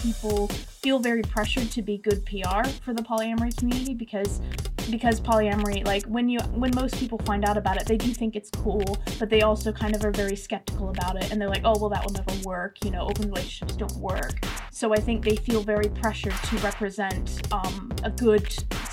people feel very pressured to be good PR for the polyamory community because because polyamory like when you when most people find out about it they do think it's cool but they also kind of are very skeptical about it and they're like oh well that will never work. You know open relationships don't work. So i think they feel very pressured to represent um, a good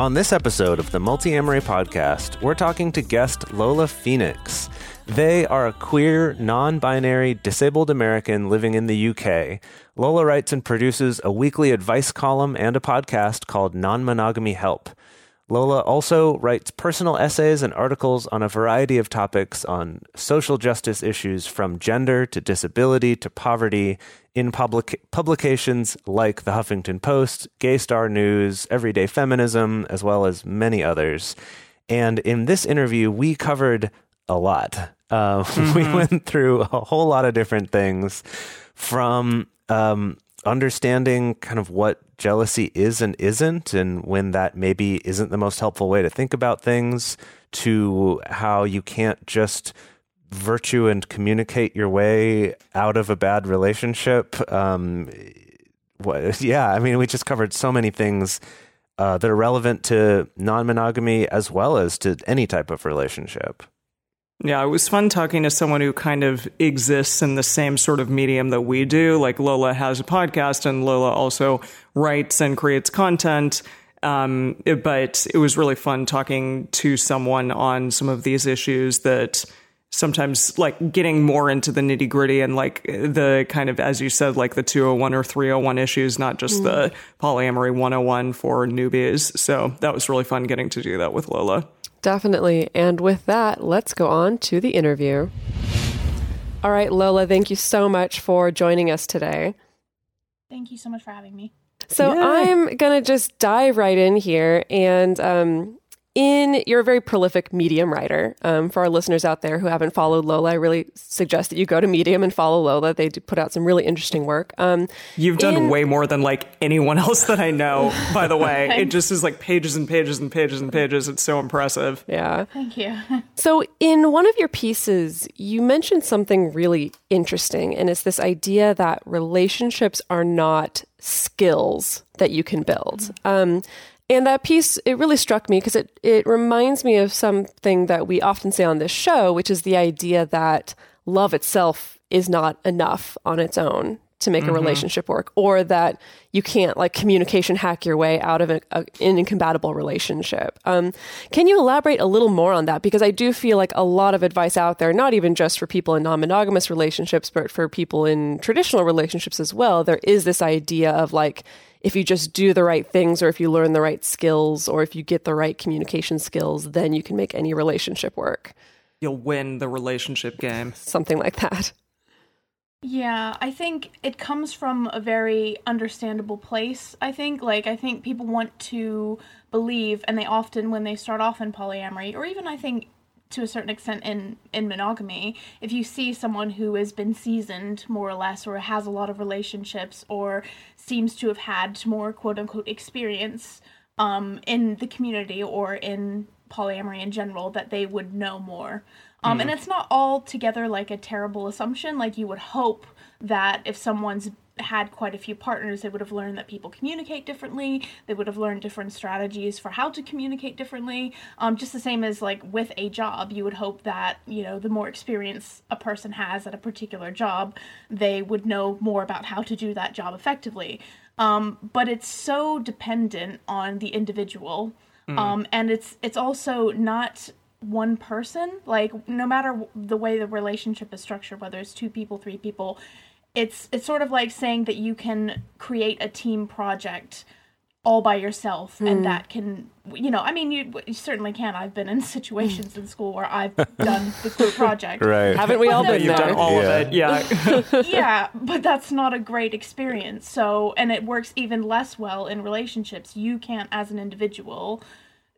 On this episode of the Multiamory Podcast, we're talking to guest Lola Phoenix. They are a queer, non binary, disabled American living in the UK. Lola writes and produces a weekly advice column and a podcast called Non Monogamy Help. Lola also writes personal essays and articles on a variety of topics on social justice issues from gender to disability to poverty in public publications like the Huffington Post, Gay Star News, Everyday Feminism, as well as many others. And in this interview, we covered a lot. Uh, We went through a whole lot of different things from um, understanding kind of what jealousy is and isn't, and when that maybe isn't the most helpful way to think about things, to how you can't just virtue and communicate your way out of a bad relationship. Um, what, yeah, I mean, we just covered so many things uh, that are relevant to non monogamy as well as to any type of relationship. Yeah, it was fun talking to someone who kind of exists in the same sort of medium that we do. Like Lola has a podcast, and Lola also writes and creates content. Um, it- but it was really fun talking to someone on some of these issues that sometimes like getting more into the nitty gritty and like the kind of, as you said, like the 201 or 301 issues, not just the polyamory 101 for newbies. So that was really fun getting to do that with Lola. Definitely. And with that, let's go on to the interview. All right, Lola, thank you so much for joining us today. thank you so much for having me So I'm gonna just dive right in here, and um, in you're a very prolific Medium writer. Um, for our listeners out there who haven't followed Lola, I really suggest that you go to Medium and follow Lola. They do put out some really interesting work. Um, You've done In- way more than like anyone else that I know, by the way. it just is like pages and pages and pages and pages. It's so impressive. yeah. thank you So, in one of your pieces, you mentioned something really interesting, and it's this idea that relationships are not skills that you can build. Um, and that piece, it really struck me because it, it reminds me of something that we often say on this show, which is the idea that love itself is not enough on its own to make a relationship work, or that you can't like communication hack your way out of a, a, an incompatible relationship. Um, can you elaborate a little more on that? Because I do feel like a lot of advice out there, not even just for people in non monogamous relationships, but for people in traditional relationships as well, there is this idea of like, if you just do the right things, or if you learn the right skills, or if you get the right communication skills, then you can make any relationship work. You'll win the relationship game. Something like that. Yeah, I think it comes from a very understandable place. I think, like, I think people want to believe, and they often, when they start off in polyamory, or even I think to a certain extent in in monogamy, if you see someone who has been seasoned more or less, or has a lot of relationships, or seems to have had more quote unquote experience um, in the community or in polyamory in general, that they would know more. Um, And it's not altogether like a terrible assumption. Like you would hope that if someone's had quite a few partners, they would have learned that people communicate differently. They would have learned different strategies for how to communicate differently. Um, just the same as like with a job, you would hope that you know the more experience a person has at a particular job, they would know more about how to do that job effectively. Um, but it's so dependent on the individual, um, and it's it's also not one person like no matter the way the relationship is structured whether it's two people three people it's it's sort of like saying that you can create a team project all by yourself and hmm. that can you know i mean you, you certainly can i've been in situations in school where i've done the group project Right. Haven't we all been You've done all Yeah. of it. Yeah. yeah, but that's not a great experience. So, and it works even less well in relationships. You can't, as an individual,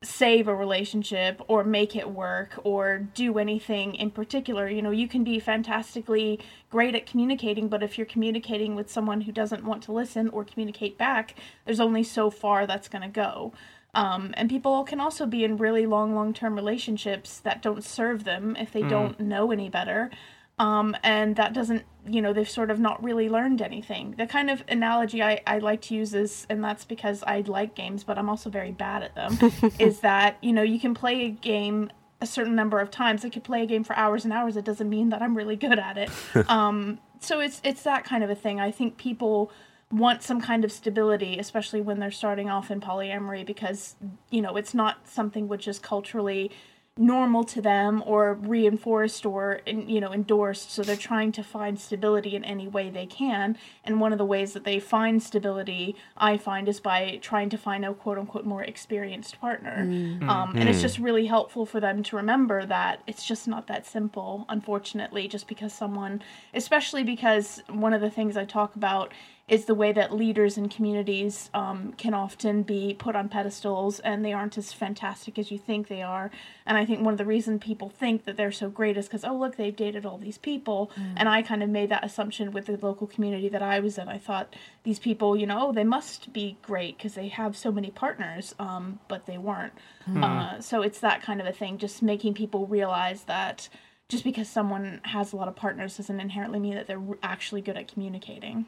save a relationship or make it work or do anything in particular. You know, you can be fantastically great at communicating, but if you're communicating with someone who doesn't want to listen or communicate back, there's only so far that's going to go. Um, and people can also be in really long, long term relationships that don't serve them if they don't know any better um, and that doesn't you know they've sort of not really learned anything. The kind of analogy I, I like to use is and that's because i like games but i'm also very bad at them is that you know you can play a game a certain number of times. I could play a game for hours and hours. It doesn't mean that i'm really good at it. Um, so it's it's that kind of a thing. I think people want some kind of stability especially when they're starting off in polyamory because you know it's not something which is culturally normal to them or reinforced or you know endorsed so they're trying to find stability in any way they can. And one of the ways that they find stability i find is by trying to find a quote unquote more experienced partner. Mm. Um, mm. and it's mm. just really helpful for them to remember that it's just not that simple unfortunately just because someone especially because one of the things i talk about is the way that leaders in communities um, can often be put on pedestals and they aren't as fantastic as you think they are. And I think one of the reason people think that they're so great is because, oh, look, they've dated all these people. And I kind of made that assumption with the local community that I was in. I thought these people, you know, oh, they must be great because they have so many partners, um, but they weren't. Uh, so it's that kind of a thing, just making people realize that just because someone has a lot of partners doesn't inherently mean that they're actually good at communicating.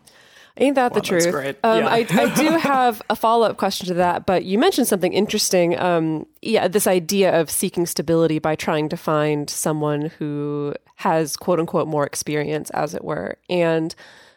Ain't that the Wow, truth? great. Um, Yeah. I, I do have a follow up question to that, but you mentioned something interesting. Um, yeah, this idea of seeking stability by trying to find someone who has quote unquote more experience, as it were. And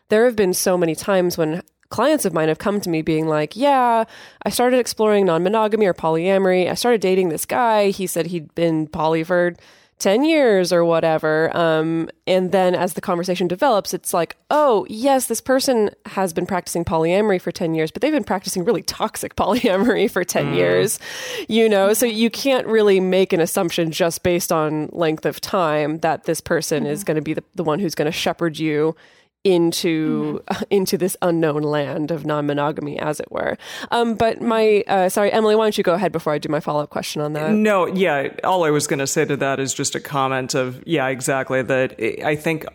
there have been so many times when clients of mine have come to me being like, Yeah, I started exploring non monogamy or polyamory. I started dating this guy. He said he'd been poly for 10 years or whatever. Um, and then as the conversation develops, it's like, oh, yes, this person has been practicing polyamory for 10 years, but they've been practicing really toxic polyamory for 10 years, you know? So you can't really make an assumption just based on length of time that this person is going to be the, the one who's going to shepherd you into into this unknown land of non-monogamy as it were um, but my uh, sorry emily why don't you go ahead before i do my follow-up question on that No, yeah. All I was going to say to that is just a comment of, yeah, exactly. That I think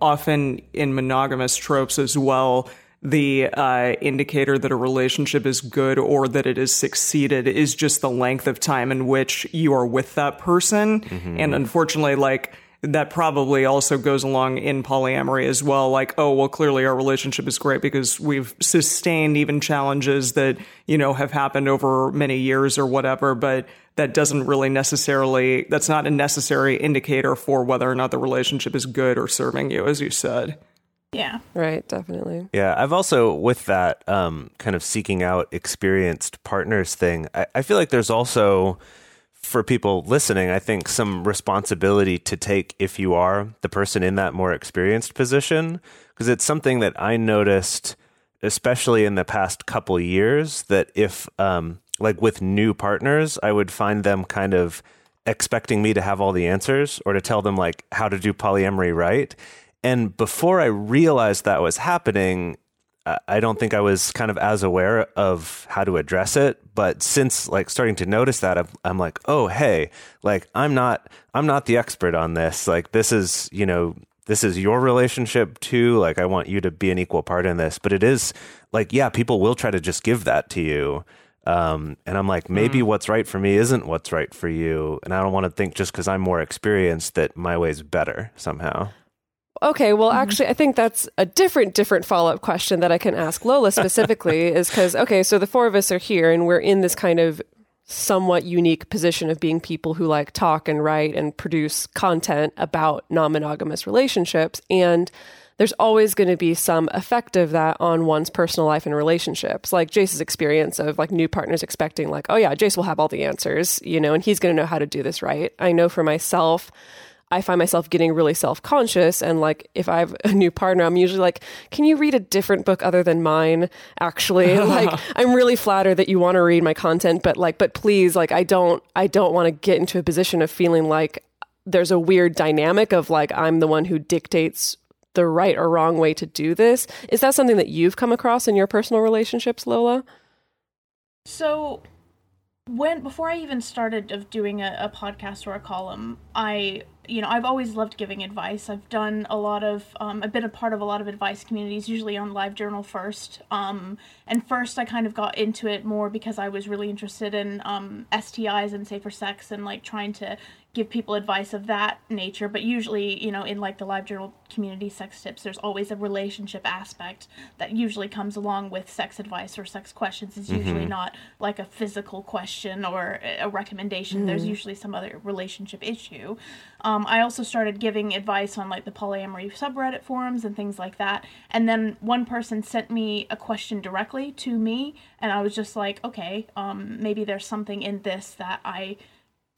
often in monogamous tropes as well, the uh, indicator that a relationship is good or that it has succeeded is just the length of time in which you are with that person. And unfortunately, like, that probably also goes along in polyamory as well. Like, oh, well, clearly our relationship is great because we've sustained even challenges that, you know, have happened over many years or whatever, but that doesn't really necessarily, that's not a necessary indicator for whether or not the relationship is good or serving you, as you said. Yeah. right definitely Yeah, I've also with that um, kind of seeking out experienced partners thing. I, I feel like there's also for people listening, I think some responsibility to take if you are the person in that more experienced position, because it's something that I noticed, especially in the past couple years, that if um, like with new partners, I would find them kind of expecting me to have all the answers or to tell them like how to do polyamory right. And before I realized that was happening, I- don't think I was kind of as aware of how to address it. But since like starting to notice that, I'm, I'm like, oh, hey, like I'm not, I'm not the expert on this. Like this is, you know, this is your relationship too. Like I want you to be an equal part in this. But it is like, yeah, people will try to just give that to you. Um, and I'm like, maybe what's right for me isn't what's right for you. And I don't want to think just because I'm more experienced that my way's better somehow. Okay, well, mm-hmm. actually, I think that's a different, different follow up question that I can ask Lola specifically is because, okay, so the four of us are here and we're in this kind of somewhat unique position of being people who like talk and write and produce content about non monogamous relationships. And there's always going to be some effect of that on one's personal life and relationships. Like Jase's experience of like new partners expecting, like, oh yeah, Jace will have all the answers, you know, and he's going to know how to do this right. I know for myself, I find myself getting really self conscious. And like, if I have a new partner, I'm usually like, can you read a different book other than mine? Actually, like, I'm really flattered that you want to read my content, but like, but please, like, I don't, I don't want to get into a position of feeling like there's a weird dynamic of like, I'm the one who dictates the right or wrong way to do this. Is that something that you've come across in your personal relationships, Lola? So when before I even started of doing a, a podcast or a column, I you know I've always loved giving advice. I've done a lot of um, I've been a part of a lot of advice communities, usually on LiveJournal first. Um, and first I kind of got into it more because I was really interested in um, STIs and safer sex and like trying to give people advice of that nature but usually you know in like the LiveJournal community sex tips there's always a relationship aspect that usually comes along with sex advice or sex questions. It's usually not like a physical question or a recommendation. There's usually some other relationship issue. Um, i also started giving advice on like the polyamory subreddit forums and things like that. And then one person sent me a question directly to me and i was just like okay um, maybe there's something in this that i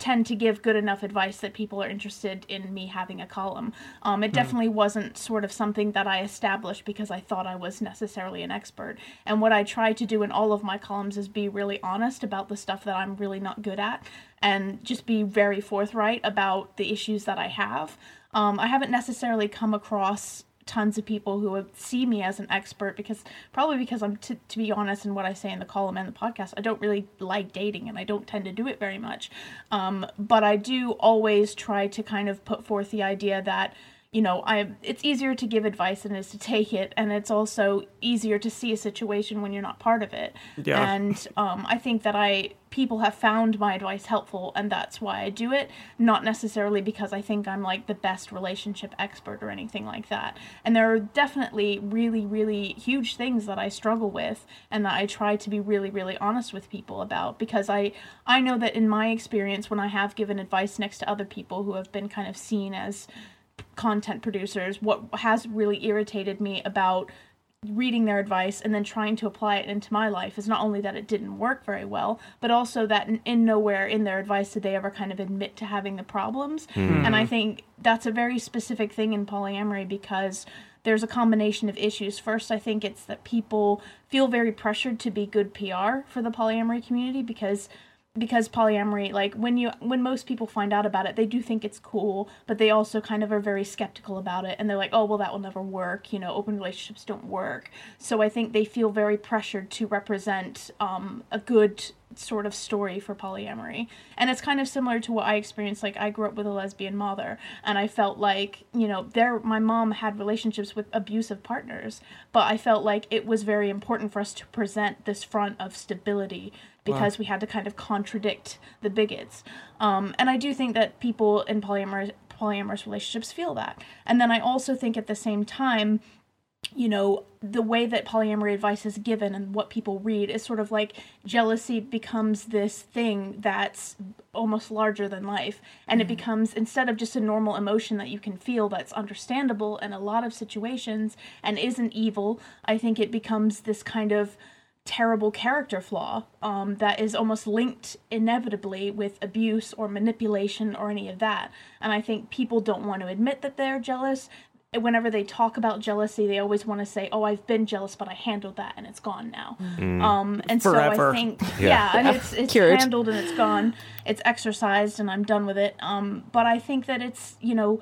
tend to give good enough advice that people are interested in me having a column. Um, it definitely wasn't sort of something that I established because I thought I was necessarily an expert. And what I try to do in all of my columns is be really honest about the stuff that I'm really not good at and just be very forthright about the issues that I have. Um, I haven't necessarily come across tons of people who would see me as an expert because probably because I'm t- to be honest in what I say in the column and the podcast I don't really like dating and I don't tend to do it very much. Um, but I do always try to kind of put forth the idea that you know I it's easier to give advice than it is to take it and it's also easier to see a situation when you're not part of it. Yeah. and um, I think that I people have found my advice helpful and that's why I do it. Not necessarily because I think I'm like the best relationship expert or anything like that. And there are definitely really really huge things that I struggle with and that I try to be really really honest with people about because I I know that in my experience when I have given advice next to other people who have been kind of seen as content producers what has really irritated me about reading their advice and then trying to apply it into my life is not only that it didn't work very well, but also that in, in nowhere in their advice did they ever kind of admit to having the problems. Hmm. Hmm. And I think that's a very specific thing in polyamory because there's a combination of issues. First, I think it's that people feel very pressured to be good PR for the polyamory community because because polyamory like when you when most people find out about it they do think it's cool but they also kind of are very skeptical about it and they're like oh well that will never work you know open relationships don't work. So i think they feel very pressured to represent um, a good sort of story for polyamory. And it's kind of similar to what i experienced like i grew up with a lesbian mother and i felt like you know there my mom had relationships with abusive partners but i felt like it was very important for us to present this front of stability because we had to kind of contradict the bigots. Um, and I do think that people in polyamorous, polyamorous relationships feel that. And then I also think at the same time, you know, the way that polyamory advice is given and what people read is sort of like jealousy becomes this thing that's almost larger than life. And it becomes, instead of just a normal emotion that you can feel that's understandable in a lot of situations and isn't evil, I think it becomes this kind of terrible character flaw um, that is almost linked inevitably with abuse or manipulation or any of that. And I think people don't want to admit that they're jealous. Whenever they talk about jealousy, they always want to say, "Oh, I've been jealous, but I handled that, and it's gone now." Um, and Forever. so I think, yeah, and it's it's Cured. handled and it's gone, it's exercised, and I'm done with it. Um, but I think that it's you know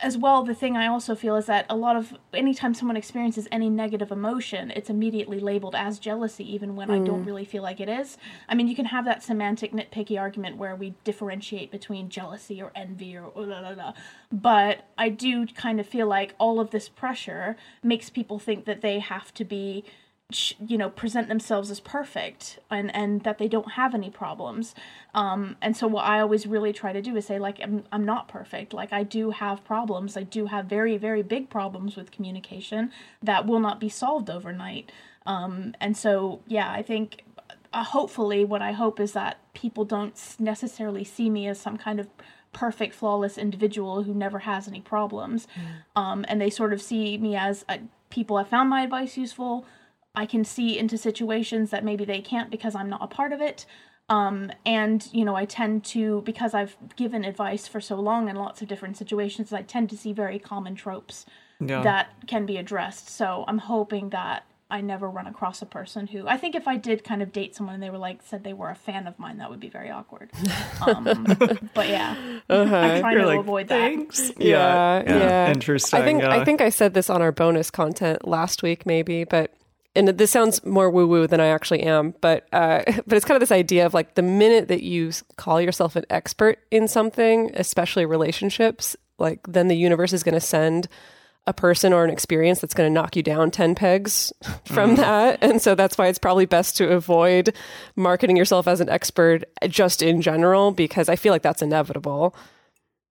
as well the thing i also feel is that a lot of anytime someone experiences any negative emotion it's immediately labeled as jealousy even when i don't mm. really feel like it is i mean you can have that semantic nitpicky argument where we differentiate between jealousy or envy or oh, blah, blah, blah. but i do kind of feel like all of this pressure makes people think that they have to be you know present themselves as perfect and and that they don't have any problems. Um and so what i always really try to do is say like i'm, I'm not perfect. Like i do have problems. I do have very very big problems with communication that will not be solved overnight. Um and so yeah i think uh, hopefully what i hope is that people don't necessarily see me as some kind of perfect flawless individual who never has any problems. Um, and they sort of see me as uh people have found my advice useful I can see into situations that maybe they can't because I'm not a part of it. Um, and you know, I tend to because I've given advice for so long in lots of different situations, I tend to see very common tropes Yeah. that can be addressed. So I'm hoping that I never run across a person who I think if I did kind of date someone and they were like said they were a fan of mine, that would be very awkward. Um, but yeah, I try You're to like, avoid that. Thanks. Yeah, yeah. Interesting. I think I think I said this on our bonus content last week, maybe, but and this sounds more woo woo than I actually am, but uh, but it's kind of this idea of like the minute that you call yourself an expert in something, especially relationships, like then the universe is going to send a person or an experience that's going to knock you down 10 pegs from that. And so that's why it's probably best to avoid marketing yourself as an expert just in general, because I feel like that's inevitable.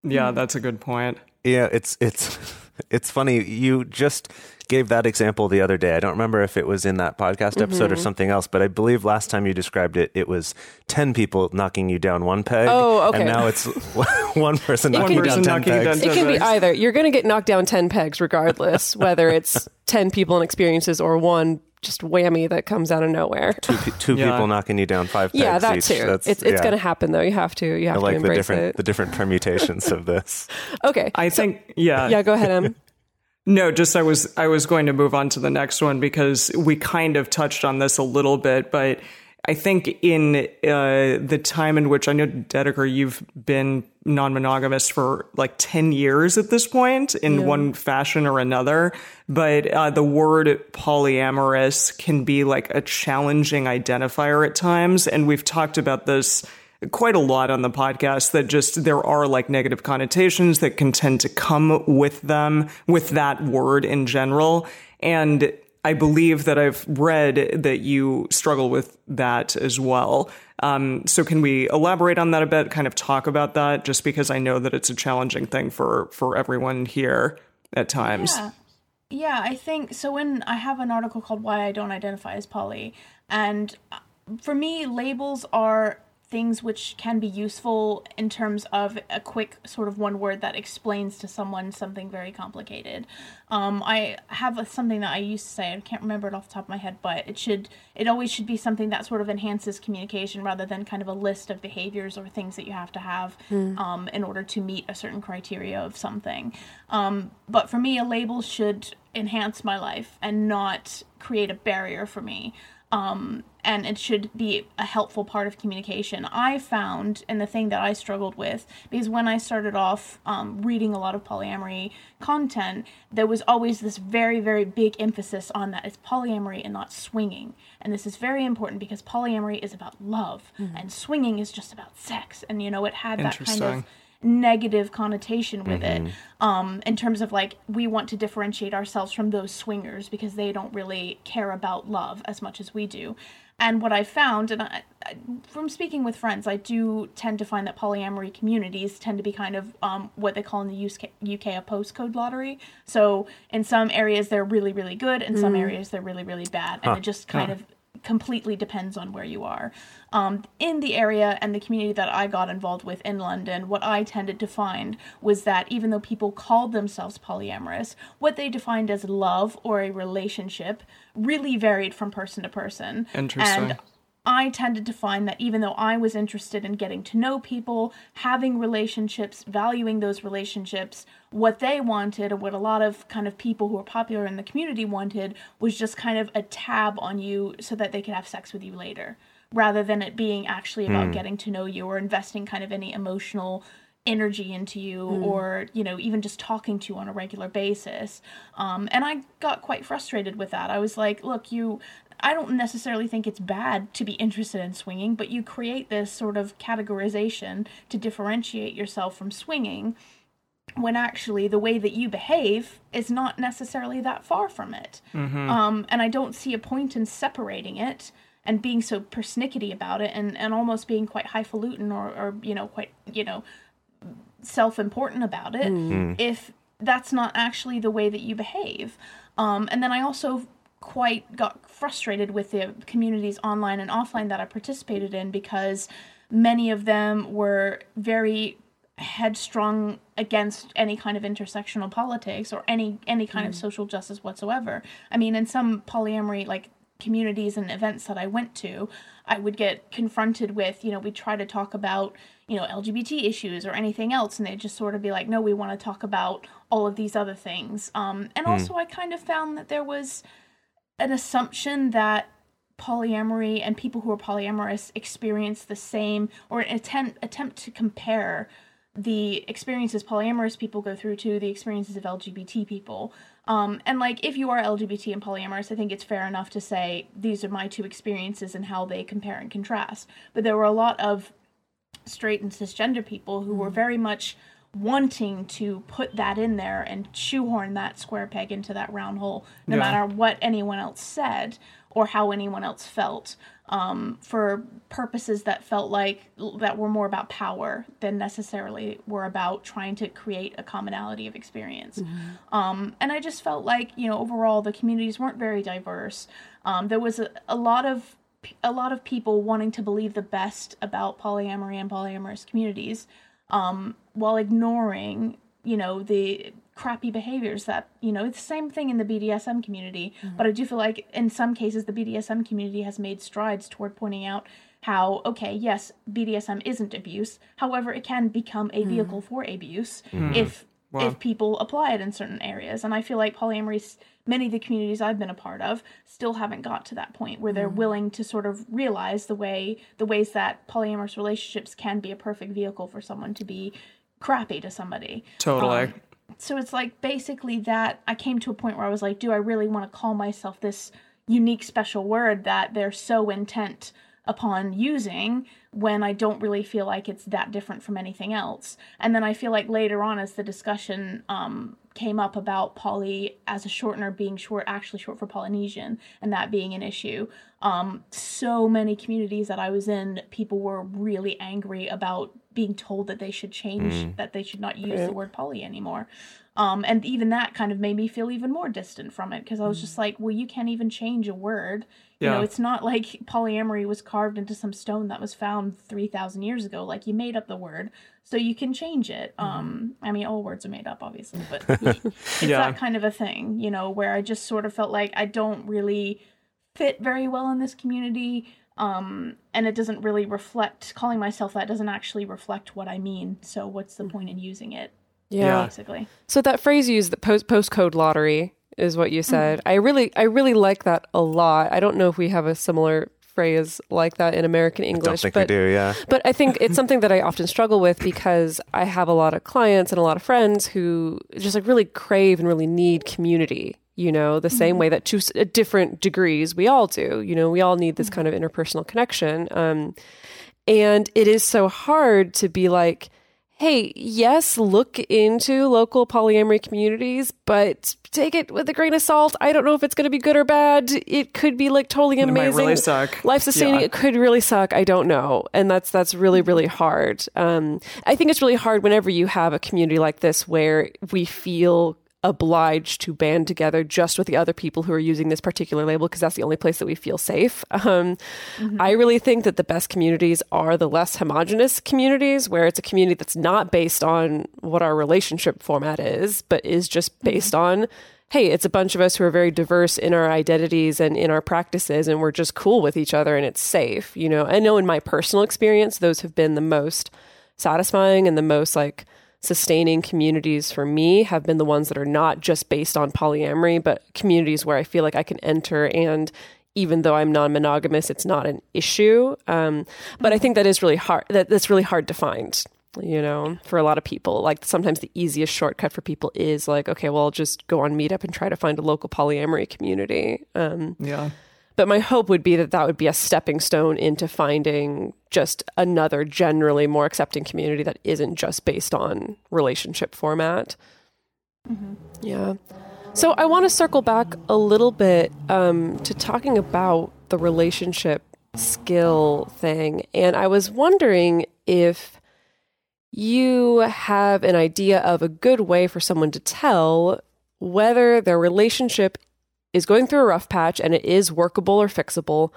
Yeah, that's a good point. Yeah, it's it's it's funny. You just gave that example the other day. I don't remember if it was in that podcast episode or Mm-hmm. something else, but I believe last time you described it, it was ten people knocking you down one peg. Oh, okay. And now it's one person It knocking you down One ten person knocking you pegs. down It can be either. You're going to get knocked down 10 pegs regardless, whether it's 10 people and experiences or one just whammy that comes out of nowhere. Two, pe- two Yeah. people knocking you down five pegs Yeah, that each. too. That's- it's it's yeah. going to happen though. You have to you have I to like the embrace different it. the different permutations of this. okay. I think yeah. yeah, go ahead, Em. No, just I was I was going to move on to the next one because we kind of touched on this a little bit, but I think in uh, the time in which I know Dedeker, you've been non-monogamous for like ten years at this point in one fashion or another. But uh, the word polyamorous can be like a challenging identifier at times, and we've talked about this quite a lot on the podcast that just there are like negative connotations that can tend to come with them with that word in general and i believe that i've read that you struggle with that as well um, so can we elaborate on that a bit kind of talk about that just because i know that it's a challenging thing for for everyone here at times Yeah. Yeah, I think so. When I have an article called Why I Don't Identify as Poly, and uh, for me, labels are things which can be useful in terms of a quick sort of one word that explains to someone something very complicated. Um, I have a, something that I used to say, I can't remember it off the top of my head, but it should, it always should be something that sort of enhances communication rather than kind of a list of behaviors or things that you have to have um, in order to meet a certain criteria of something. Um, but for me, a label should enhance my life and not create a barrier for me um, and it should be a helpful part of communication. I found, and the thing that I struggled with, because when I started off um, reading a lot of polyamory content, there was always this very, very big emphasis on that it's polyamory and not swinging. And this is very important because polyamory is about love, and swinging is just about sex. And, you know, it had that kind of. Negative connotation with it. Um in terms of like we want to differentiate ourselves from those swingers because they don't really care about love as much as we do. And what i found and I, I, from speaking with friends i do tend to find that polyamory communities tend to be kind of um, what they call in the UK, UK a postcode lottery. So in some areas they're really really good. In some areas they're really really bad. And it just kind of completely depends on where you are. Um, in the area and the community that I got involved with in London, what I tended to find was that even though people called themselves polyamorous, what they defined as love or a relationship really varied from person to person. Interesting. And I tended to find that even though I was interested in getting to know people, having relationships, valuing those relationships, what they wanted, or what a lot of kind of people who were popular in the community wanted, was just kind of a tab on you so that they could have sex with you later, rather than it being actually about getting to know you or investing kind of any emotional energy into you or you know even just talking to you on a regular basis. Um, and i got quite frustrated with that. I was like look you i don't necessarily think it's bad to be interested in swinging but you create this sort of categorization to differentiate yourself from swinging when actually the way that you behave is not necessarily that far from it. Um, and I don't see a point in separating it and being so persnickety about it and, and almost being quite highfalutin or, or, you know, quite, you know, self important about it mm. Mm. if that's not actually the way that you behave. Um, and then I also quite got frustrated with the communities online and offline that I participated in because many of them were very headstrong against any kind of intersectional politics or any any kind of mm. social justice whatsoever. I mean, in some polyamory like communities and events that I went to, I would get confronted with, you know, we try to talk about, you know, LGBT issues or anything else, and they'd just sort of be like, no, we want to talk about all of these other things. Um, and also, I kind of found that there was an assumption that polyamory and people who are polyamorous experience the same or attempt attempt to compare the experiences polyamorous people go through to the experiences of LGBT people. Um, and like if you are LGBT and polyamorous, I think it's fair enough to say these are my two experiences and how they compare and contrast. But there were a lot of straight and cisgender people who were very much wanting to put that in there and shoehorn that square peg into that round hole, no Yeah. matter what anyone else said or how anyone else felt, um, for purposes that felt like that were more about power than necessarily were about trying to create a commonality of experience. Um, and I just felt like you know overall the communities weren't very diverse. Um, there was a, a lot of a lot of people wanting to believe the best about polyamory and polyamorous communities um, while ignoring, you know, the crappy behaviors that, you know, it's the same thing in the BDSM community. Mm-hmm. But I do feel like in some cases the BDSM community has made strides toward pointing out how, okay, yes, BDSM isn't abuse. However, it can become a mm. vehicle for abuse mm. if if people apply it in certain areas. And I feel like polyamory, many of the communities I've been a part of, still haven't got to that point where they're mm. willing to sort of realize the way the ways that polyamorous relationships can be a perfect vehicle for someone to be crappy to somebody. Totally. Um, so it's like basically that I came to a point where I was like, do I really want to call myself this unique special word that they're so intent upon using when I don't really feel like it's that different from anything else. And then I feel like later on as the discussion um came up about poly as a shortener being short actually short for Polynesian and that being an issue. Um so many communities that I was in people were really angry about being told that they should change that they should not use the word poly anymore. Um, and even that kind of made me feel even more distant from it because I was just like, well, you can't even change a word. You know, it's not like polyamory was carved into some stone that was found 3,000 years ago. Like, you made up the word, so you can change it. Um, I mean, all words are made up, obviously, but it's Yeah. that kind of a thing, you know, where I just sort of felt like I don't really fit very well in this community. Um, and it doesn't really reflect, calling myself that doesn't actually reflect what I mean. So, what's the point in using it, Yeah. basically? So that phrase you used, the post postcode lottery, is what you said. Mm-hmm. I really, I really like that a lot. I don't know if we have a similar phrase like that in American English, Don't think but we do, yeah. but I think it's something that I often struggle with because I have a lot of clients and a lot of friends who just like really crave and really need community. You know, the same way that to s- uh, different degrees we all do. You know, we all need this kind of interpersonal connection. Um, and it is so hard to be like, hey, yes, look into local polyamory communities, but take it with a grain of salt. I don't know if it's going to be good or bad. It could be like totally amazing, really suck. life sustaining. Yeah. It could really suck. I don't know, and that's that's really really hard. Um, I think it's really hard whenever you have a community like this where we feel obliged to band together just with the other people who are using this particular label because that's the only place that we feel safe. Um, I really think that the best communities are the less homogenous communities where it's a community that's not based on what our relationship format is, but is just based on hey, it's a bunch of us who are very diverse in our identities and in our practices, and we're just cool with each other and it's safe. You know, I know in my personal experience, those have been the most satisfying and the most like sustaining communities for me have been the ones that are not just based on polyamory, but communities where I feel like I can enter and even though I'm non-monogamous, it's not an issue. Um, but I think that is really hard. That that's really hard to find. You know, for a lot of people, like sometimes the easiest shortcut for people is like, okay, well, I'll just go on Meetup and try to find a local polyamory community. Um, Yeah. But my hope would be that that would be a stepping stone into finding just another generally more accepting community that isn't just based on relationship format. Yeah. So I want to circle back a little bit um, to talking about the relationship skill thing. And I was wondering if you have an idea of a good way for someone to tell whether their relationship is going through a rough patch and it is workable or fixable,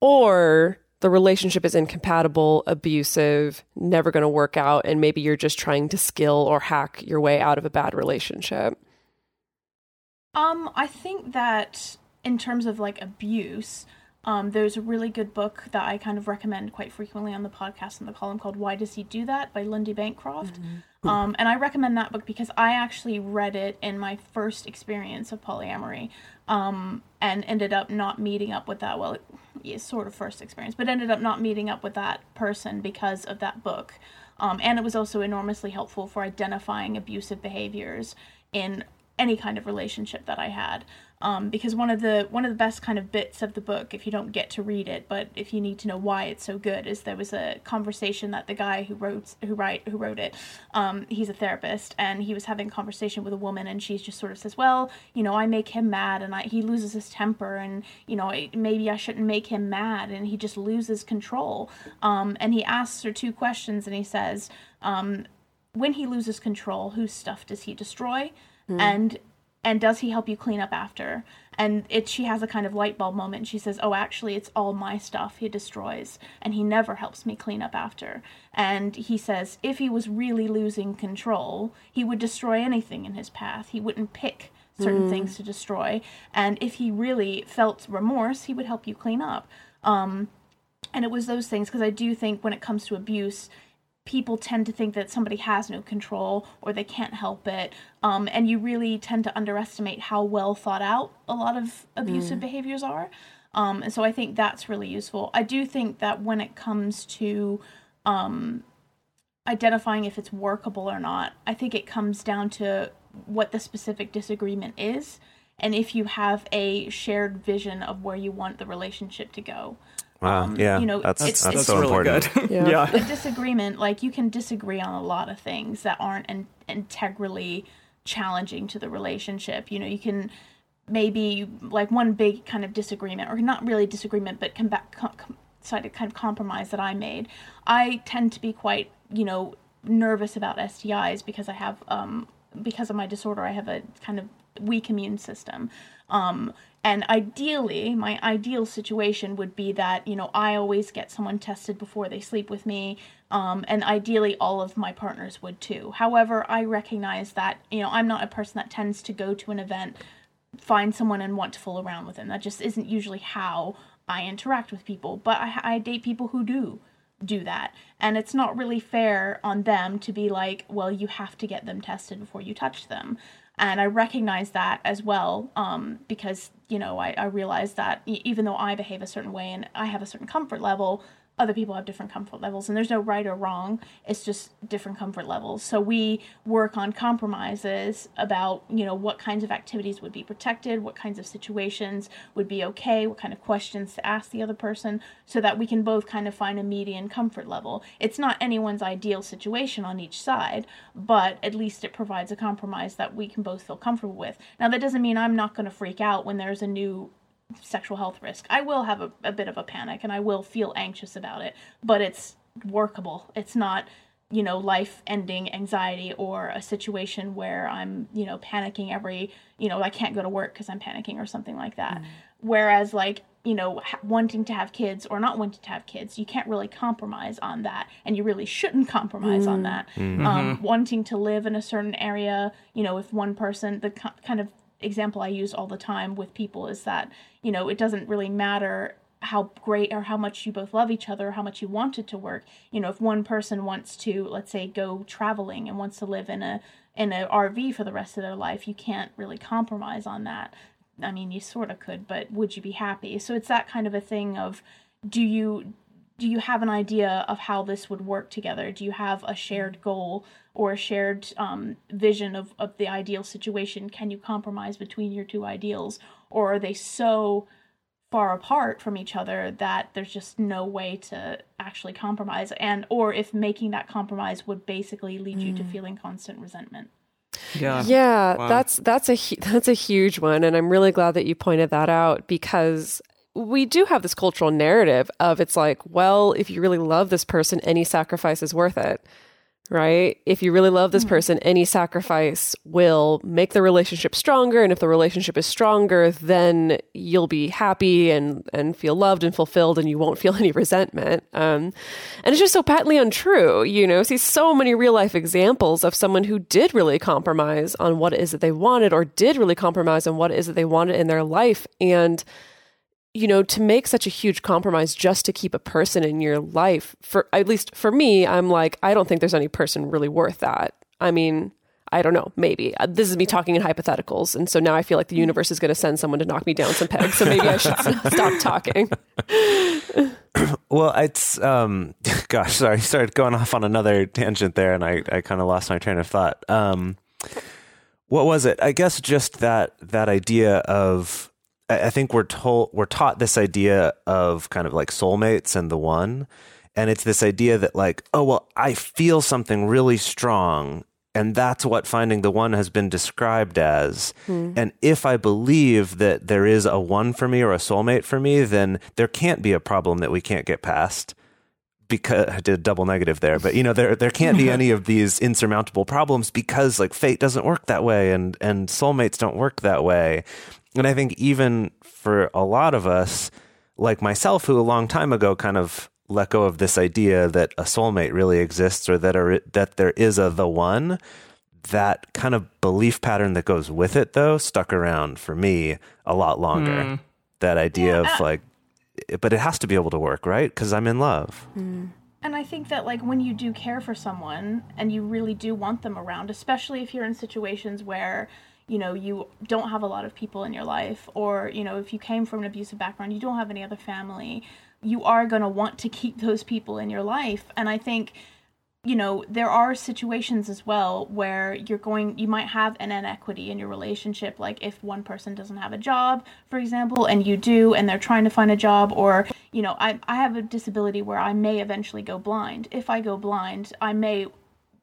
or the relationship is incompatible, abusive, never going to work out, and maybe you're just trying to skill or hack your way out of a bad relationship. Um, I think that in terms of like abuse, um, there's a really good book that I kind of recommend quite frequently on the podcast and the column called "Why Does He Do That" by Lundy Bancroft. Um, and I recommend that book because I actually read it in my first experience of polyamory, um, and ended up not meeting up with that. Well, yeah, sort of first experience, but ended up not meeting up with that person because of that book. Um, and it was also enormously helpful for identifying abusive behaviors in any kind of relationship that I had. Um, because one of the one of the best kind of bits of the book, if you don't get to read it, but if you need to know why it's so good, is there was a conversation that the guy who wrote who write who wrote it, um, he's a therapist, and he was having a conversation with a woman, and she just sort of says, well, you know, I make him mad, and I, he loses his temper, and you know, maybe I shouldn't make him mad, and he just loses control. Um, and he asks her two questions, and he says, um, when he loses control, whose stuff does he destroy? And and does he help you clean up after? And it she has a kind of light bulb moment. She says, "Oh, actually, it's all my stuff he destroys, and he never helps me clean up after." And he says, if he was really losing control, he would destroy anything in his path. He wouldn't pick certain things to destroy. And if he really felt remorse, he would help you clean up. Um, and it was those things because I do think when it comes to abuse, people tend to think that somebody has no control or they can't help it. Um, and you really tend to underestimate how well thought out a lot of abusive behaviors are. Um, and so I think that's really useful. I do think that when it comes to um, identifying if it's workable or not, I think it comes down to what the specific disagreement is and if you have a shared vision of where you want the relationship to go. Wow. Um, yeah. you know, that's it's- that's, it's so really important. good. Yeah. yeah. a disagreement like you can disagree on a lot of things that aren't in- integrally challenging to the relationship you know you can maybe like one big kind of disagreement or not really disagreement but come back com- com- side of kind of compromise that i made i tend to be quite you know nervous about stis because i have um because of my disorder i have a kind of weak immune system um and ideally my ideal situation would be that you know i always get someone tested before they sleep with me um, and ideally all of my partners would too. However i recognize that you know i'm not a person that tends to go to an event find someone and want to fool around with them. That just isn't usually how i interact with people but i, I date people who do do that. And it's not really fair on them to be like well you have to get them tested before you touch them and i recognize that as well um, because you know I, I realize that even though i behave a certain way and i have a certain comfort level other people have different comfort levels and there's no right or wrong. It's just different comfort levels. So we work on compromises about you know what kinds of activities would be protected what kinds of situations would be okay what kind of questions to ask the other person so that we can both kind of find a median comfort level. It's not anyone's ideal situation on each side but at least it provides a compromise that we can both feel comfortable with. Now that doesn't mean i'm not going to freak out when there's a new sexual health risk. I will have a, a bit of a panic and I will feel anxious about it, but it's workable. It's not, you know, life ending anxiety or a situation where I'm, you know, panicking every, you know, I can't go to work because I'm panicking or something like that. Mm. Whereas, like, you know, ha- wanting to have kids or not wanting to have kids, you can't really compromise on that, and you really shouldn't compromise on mm. that. Mm. Um, mm-hmm. wanting to live in a certain area, you know, if one person, the ki- kind of example I use all the time with people is that, you know, it doesn't really matter how great or how much you both love each other, how much you want it to work. You know, if one person wants to, let's say, go traveling and wants to live in a in a RV for the rest of their life, you can't really compromise on that. I mean, you sort of could, but would you be happy? So it's that kind of a thing of do you do you have an idea of how this would work together? Do you have a shared goal or a shared um, vision of, of the ideal situation? Can you compromise between your two ideals? Or are they so far apart from each other that there's just no way to actually compromise? And or if making that compromise would basically lead you to feeling constant resentment. Yeah. Yeah, Wow. that's that's a that's a huge one, and I'm really glad that you pointed that out because we do have this cultural narrative of it's like, well, if you really love this person, any sacrifice is worth it. right? If you really love this person, any sacrifice will make the relationship stronger. And if the relationship is stronger, then you'll be happy and, and feel loved and fulfilled and you won't feel any resentment. Um, and it's just so patently untrue. You know, see so many real life examples of someone who did really compromise on what it is that they wanted or did really compromise on what it is that they wanted in their life. And you know, to make such a huge compromise just to keep a person in your life, for at least for me, I'm like, I don't think there's any person really worth that. I mean, I don't know, maybe. Uh, This is me talking in hypotheticals. And so now I feel like the universe is going to send someone to knock me down some pegs. So maybe I should stop talking. Well, it's um, gosh, sorry, started going off on another tangent there, and I, I kind of lost my train of thought. Um, what was it? I guess just that that idea of I think we're told we're taught this idea of kind of like soulmates and the one, and it's this idea that like, oh well, I feel something really strong, and that's what finding the one has been described as. Hmm. And if I believe that there is a one for me or a soulmate for me, then there can't be a problem that we can't get past because I did double negative there, but you know, there there can't be any of these insurmountable problems because like fate doesn't work that way and and soulmates don't work that way. And I think even for a lot of us, like myself, who a long time ago kind of let go of this idea that a soulmate really exists or that are that there is a the one, that kind of belief pattern that goes with it though stuck around for me a lot longer. Hmm. That idea Yeah, of like but it has to be able to work, right? Because I'm in love. Hmm. And I think that like when you do care for someone and you really do want them around, especially if you're in situations where you know you don't have a lot of people in your life or you know if you came from an abusive background, you don't have any other family, you are going to want to keep those people in your life. And I think you know, there are situations as well where you're going, you might have an inequity in your relationship. Like if one person doesn't have a job, for example, and you do, and they're trying to find a job, or, you know, I, I have a disability where I may eventually go blind. If I go blind, I may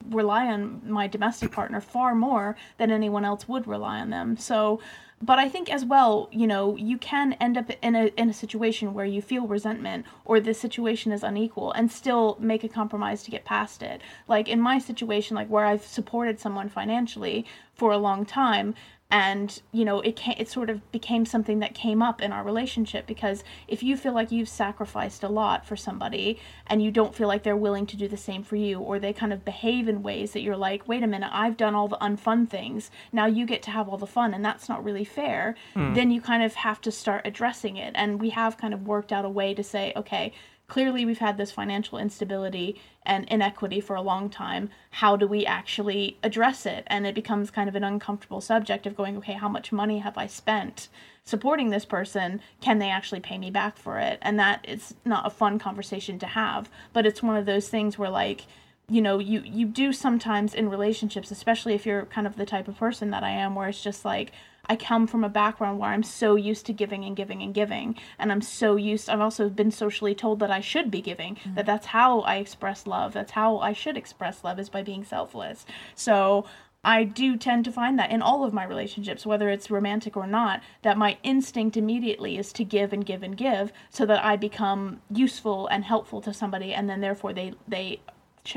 rely on my domestic partner far more than anyone else would rely on them. So, but I think as well, you know, you can end up in a in a situation where you feel resentment or the situation is unequal and still make a compromise to get past it. Like in my situation, like where I've supported someone financially for a long time and you know it can it sort of became something that came up in our relationship because if you feel like you've sacrificed a lot for somebody and you don't feel like they're willing to do the same for you or they kind of behave in ways that you're like wait a minute I've done all the unfun things. Now you get to have all the fun and that's not really fair hmm. then you kind of have to start addressing it. And we have kind of worked out a way to say okay clearly we've had this financial instability and inequity for a long time. How do we actually address it? And it becomes kind of an uncomfortable subject of going okay how much money have i spent supporting this person? Can they actually pay me back for it? And that is not a fun conversation to have but it's one of those things where like you know you you do sometimes in relationships especially if you're kind of the type of person that i am where it's just like I come from a background where I'm so used to giving and giving and giving, and I'm so used. I've also been socially told that I should be giving, that mm. that's how I express love. That's how I should express love is by being selfless. So I do tend to find that in all of my relationships, whether it's romantic or not, that my instinct immediately is to give and give and give, so that I become useful and helpful to somebody, and then therefore they they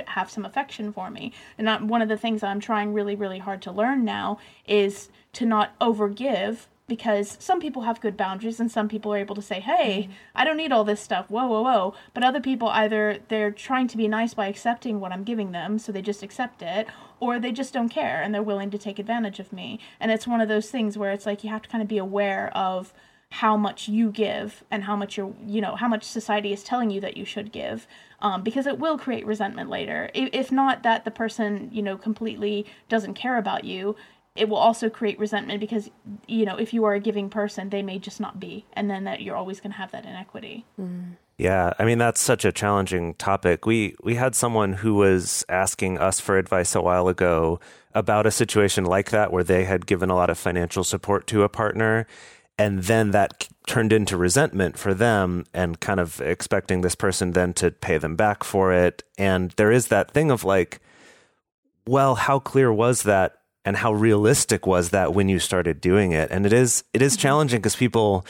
have some affection for me. And that one of the things I'm trying really, really hard to learn now is to not overgive because some people have good boundaries and some people are able to say, hey, mm-hmm. I don't need all this stuff, whoa, whoa, whoa. But other people either they're trying to be nice by accepting what I'm giving them, so they just accept it, or they just don't care and they're willing to take advantage of me. And it's one of those things where it's like you have to kind of be aware of how much you give and how much you're you know how much society is telling you that you should give um, because it will create resentment later. If, not that the person you know completely doesn't care about you it will also create resentment because you know if you are a giving person they may just not be and then that you're always going to have that inequity. Yeah, I mean that's such a challenging topic. We we had someone who was asking us for advice a while ago about a situation like that where they had given a lot of financial support to a partner and then that turned into resentment for them and kind of expecting this person then to pay them back for it. And there is that thing of like well how clear was that and how realistic was that when you started doing it? And it is it is challenging because people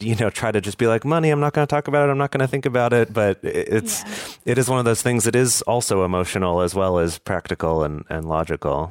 you know try to just be like money i'm not going to talk about it i'm not going to think about it. But it's Yeah. it is one of those things that is also emotional as well as practical and, and logical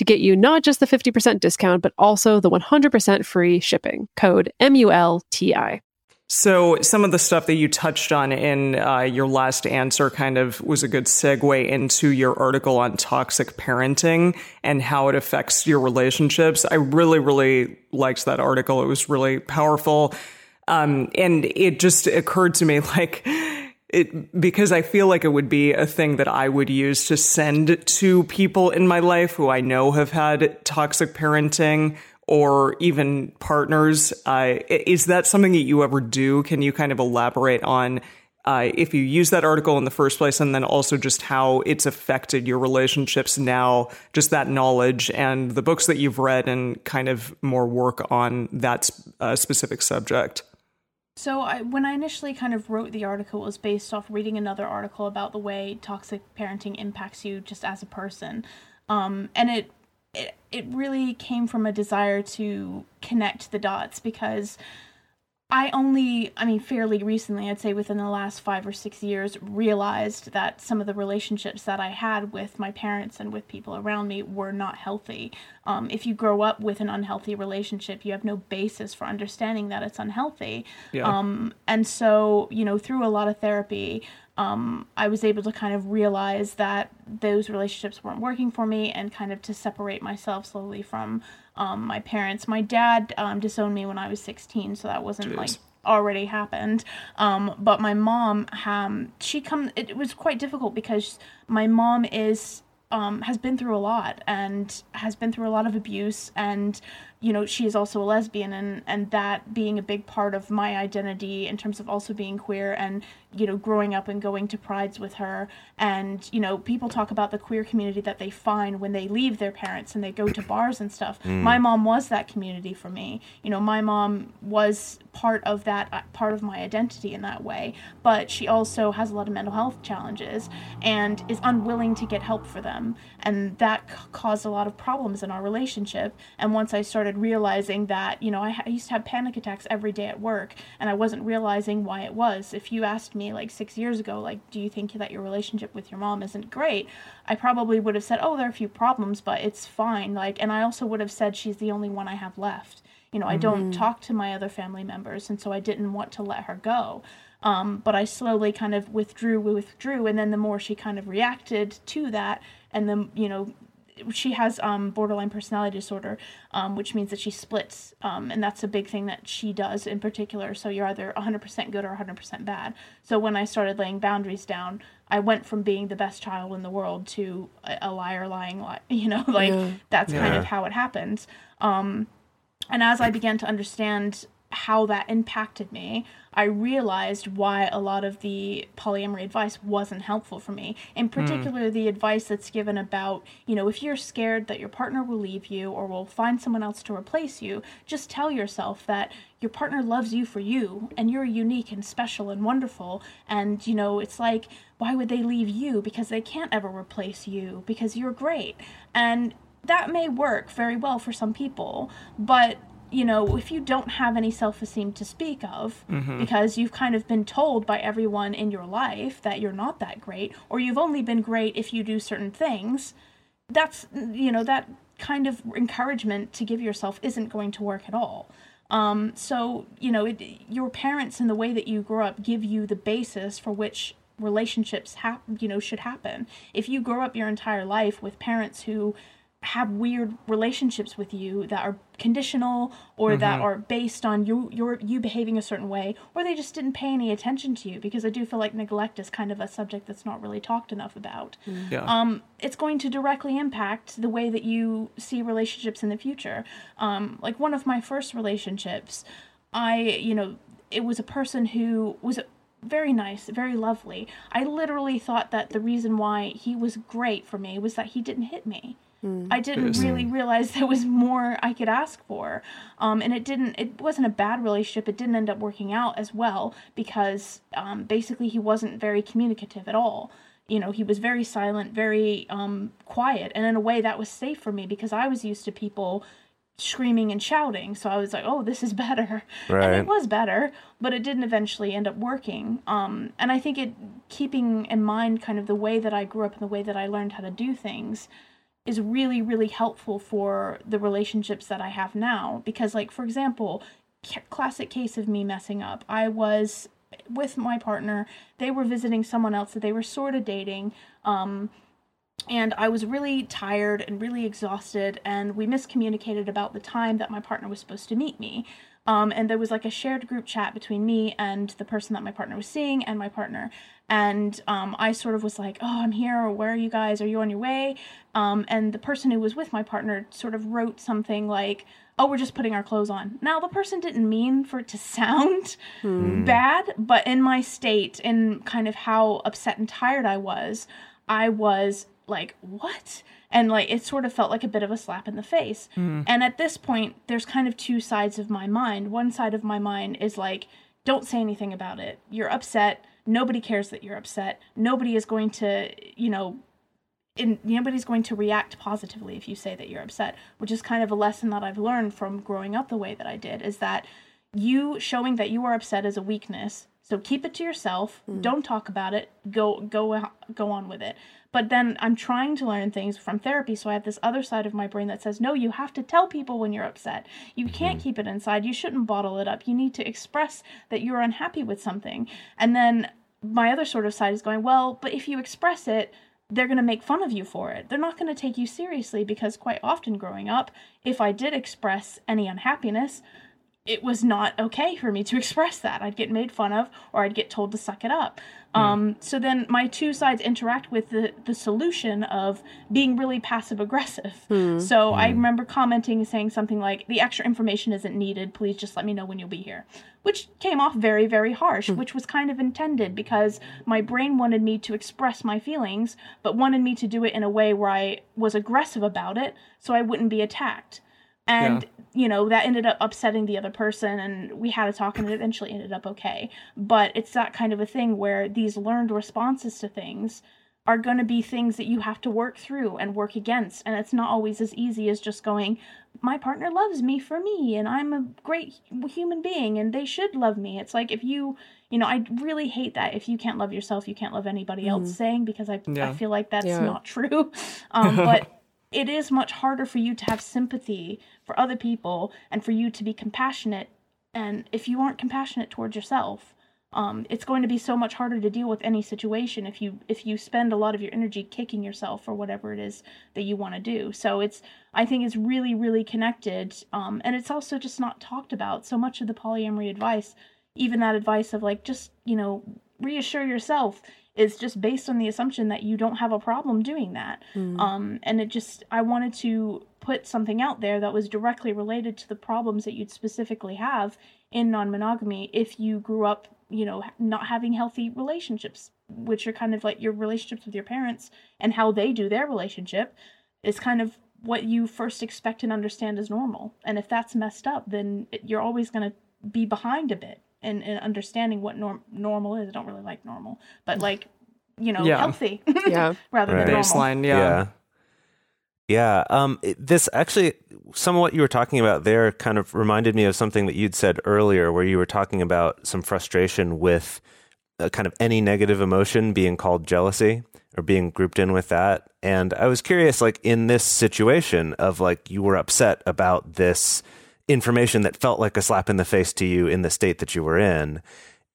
to get you not just the 50% discount, but also the 100% free shipping. Code M U L T I. So, some of the stuff that you touched on in uh, your last answer kind of was a good segue into your article on toxic parenting and how it affects your relationships. I really, really liked that article. It was really powerful. Um, and it just occurred to me like, it, because I feel like it would be a thing that I would use to send to people in my life who I know have had toxic parenting or even partners. Uh, is that something that you ever do? Can you kind of elaborate on uh, if you use that article in the first place and then also just how it's affected your relationships now, just that knowledge and the books that you've read and kind of more work on that uh, specific subject? So I, when I initially kind of wrote the article, it was based off reading another article about the way toxic parenting impacts you just as a person, um, and it, it it really came from a desire to connect the dots because I only, I mean, fairly recently, I'd say within the last five or six years, realized that some of the relationships that I had with my parents and with people around me were not healthy. Um, if you grow up with an unhealthy relationship, you have no basis for understanding that it's unhealthy. Yeah. Um, and so, you know, through a lot of therapy, um, I was able to kind of realize that those relationships weren't working for me and kind of to separate myself slowly from um, my parents. My dad um, disowned me when I was 16, so that wasn't like already happened. Um, but my mom, um, she come. It, was quite difficult because my mom is um, has been through a lot and has been through a lot of abuse and you know she is also a lesbian and and that being a big part of my identity in terms of also being queer and you know growing up and going to prides with her. And you know people talk about the queer community that they find when they leave their parents and they go to bars and stuff. My mom was that community for me. You know my mom was part of that uh, part of my identity in that way. But she also has a lot of mental health challenges and is unwilling to get help for them. And that c- caused a lot of problems in our relationship. And once i started realizing that you know I, ha- I used to have panic attacks every day at work and i wasn't realizing why it was. If you asked me like six years ago like do you think that your relationship with your mom isn't great? I probably would have said oh there are a few problems but it's fine like and i also would have said she's the only one i have left. You know i don't talk to my other family members and so i didn't want to let her go um, but i slowly kind of withdrew withdrew and then the more she kind of reacted to that and then you know she has um, borderline personality disorder, um, which means that she splits, um, and that's a big thing that she does in particular. So you're either 100% good or 100% bad. So when I started laying boundaries down, I went from being the best child in the world to a, a liar, lying, li- you know, like that's kind of how it happens. Um, and as I began to understand how that impacted me, I realized why a lot of the polyamory advice wasn't helpful for me. In hmm. particular, the advice that's given about, you know, if you're scared that your partner will leave you or will find someone else to replace you, just tell yourself that your partner loves you for you and you're unique and special and wonderful. And, you know, it's like, why would they leave you? Because they can't ever replace you because you're great. And that may work very well for some people, but you know, if you don't have any self esteem to speak of, because you've kind of been told by everyone in your life that you're not that great, or you've only been great if you do certain things, that's, you know, that kind of encouragement to give yourself isn't going to work at all. Um, so, you know, it, your parents and the way that you grow up give you the basis for which relationships hap- you know should happen if you grow up your entire life with parents who have weird relationships with you that are conditional or that are based on you your you behaving a certain way or they just didn't pay any attention to you because I do feel like neglect is kind of a subject that's not really talked enough about Yeah. um, it's going to directly impact the way that you see relationships in the future. Um, like one of my first relationships, I, you know, it was a person who was very nice, very lovely. I literally thought that the reason why he was great for me was that he didn't hit me. I didn't really realize there was more I could ask for. Um, and it didn't, it wasn't a bad relationship. It didn't end up working out as well because um, basically he wasn't very communicative at all. You know he was very silent very um quiet. And in a way that was safe for me because i was used to people screaming and shouting. So i was like oh this is better. And it was better but it didn't eventually end up working. Um and i think it keeping in mind kind of the way that i grew up and the way that i learned how to do things is really really helpful for the relationships that i have now because like for example classic case of me messing up i was with my partner they were visiting someone else that they were sort of dating um and I was really tired and really exhausted, and we miscommunicated about the time that my partner was supposed to meet me. Um, and there was like a shared group chat between me and the person that my partner was seeing and my partner. And um, I sort of was like, oh, I'm here, or where are you guys? Are you on your way? Um, and the person who was with my partner sort of wrote something like, oh, we're just putting our clothes on. Now, the person didn't mean for it to sound bad, but in my state, in kind of how upset and tired I was, I was like, what? And like, it sort of felt like a bit of a slap in the face. And at this point, there's kind of two sides of my mind. One side of my mind is like, don't say anything about it. You're upset. Nobody cares that you're upset. Nobody is going to, you know, in, nobody's going to react positively if you say that you're upset, which is kind of a lesson that I've learned from growing up the way that I did is that you showing that you are upset is a weakness. So keep it to yourself. Mm. Don't talk about it. Go go uh, go on with it. But then I'm trying to learn things from therapy, so I have this other side of my brain that says, "No, you have to tell people when you're upset. You mm-hmm. can't keep it inside. You shouldn't bottle it up. You need to express that you're unhappy with something." And then my other sort of side is going, "Well, but if you express it, they're going to make fun of you for it. They're not going to take you seriously because quite often growing up, if I did express any unhappiness, it was not okay for me to express that. I'd get made fun of or I'd get told to suck it up. Um, so then my two sides interact with the, the solution of being really passive aggressive. Hmm. So I hmm. remember commenting saying something like, the extra information isn't needed. Please just let me know when you'll be here. Which came off very, very harsh, hmm. which was kind of intended because my brain wanted me to express my feelings, but wanted me to do it in a way where I was aggressive about it so I wouldn't be attacked. And, you know, that ended up upsetting the other person, and we had a talk, and it eventually ended up okay. But it's that kind of a thing where these learned responses to things are going to be things that you have to work through and work against. And it's not always as easy as just going, my partner loves me for me, and I'm a great human being, and they should love me. It's like if you, you know, I really hate that if you can't love yourself, you can't love anybody else saying because I, Yeah. I feel like that's Yeah. not true. Um, but it is much harder for you to have sympathy for other people and for you to be compassionate. And if you aren't compassionate towards yourself, um, it's going to be so much harder to deal with any situation if you if you spend a lot of your energy kicking yourself or whatever it is that you want to do so it's i think it's really really connected um, and it's also just not talked about so much of the polyamory advice even that advice of like just you know reassure yourself is just based on the assumption that you don't have a problem doing that. Um, and it just i wanted to put something out there that was directly related to the problems that you'd specifically have in non-monogamy if you grew up you know not having healthy relationships which are kind of like your relationships with your parents and how they do their relationship is kind of what you first expect and understand as normal. And if that's messed up then you're always going to be behind a bit in, in understanding what norm- normal is i don't really like normal but like you know Yeah. healthy Yeah. rather Right. than normal Baseline, yeah. Yeah. Yeah. Um, it- this actually, some of what you were talking about there kind of reminded me of something that you'd said earlier, where you were talking about some frustration with uh, kind of any negative emotion being called jealousy or being grouped in with that. And I was curious, like in this situation of like you were upset about this information that felt like a slap in the face to you in the state that you were in.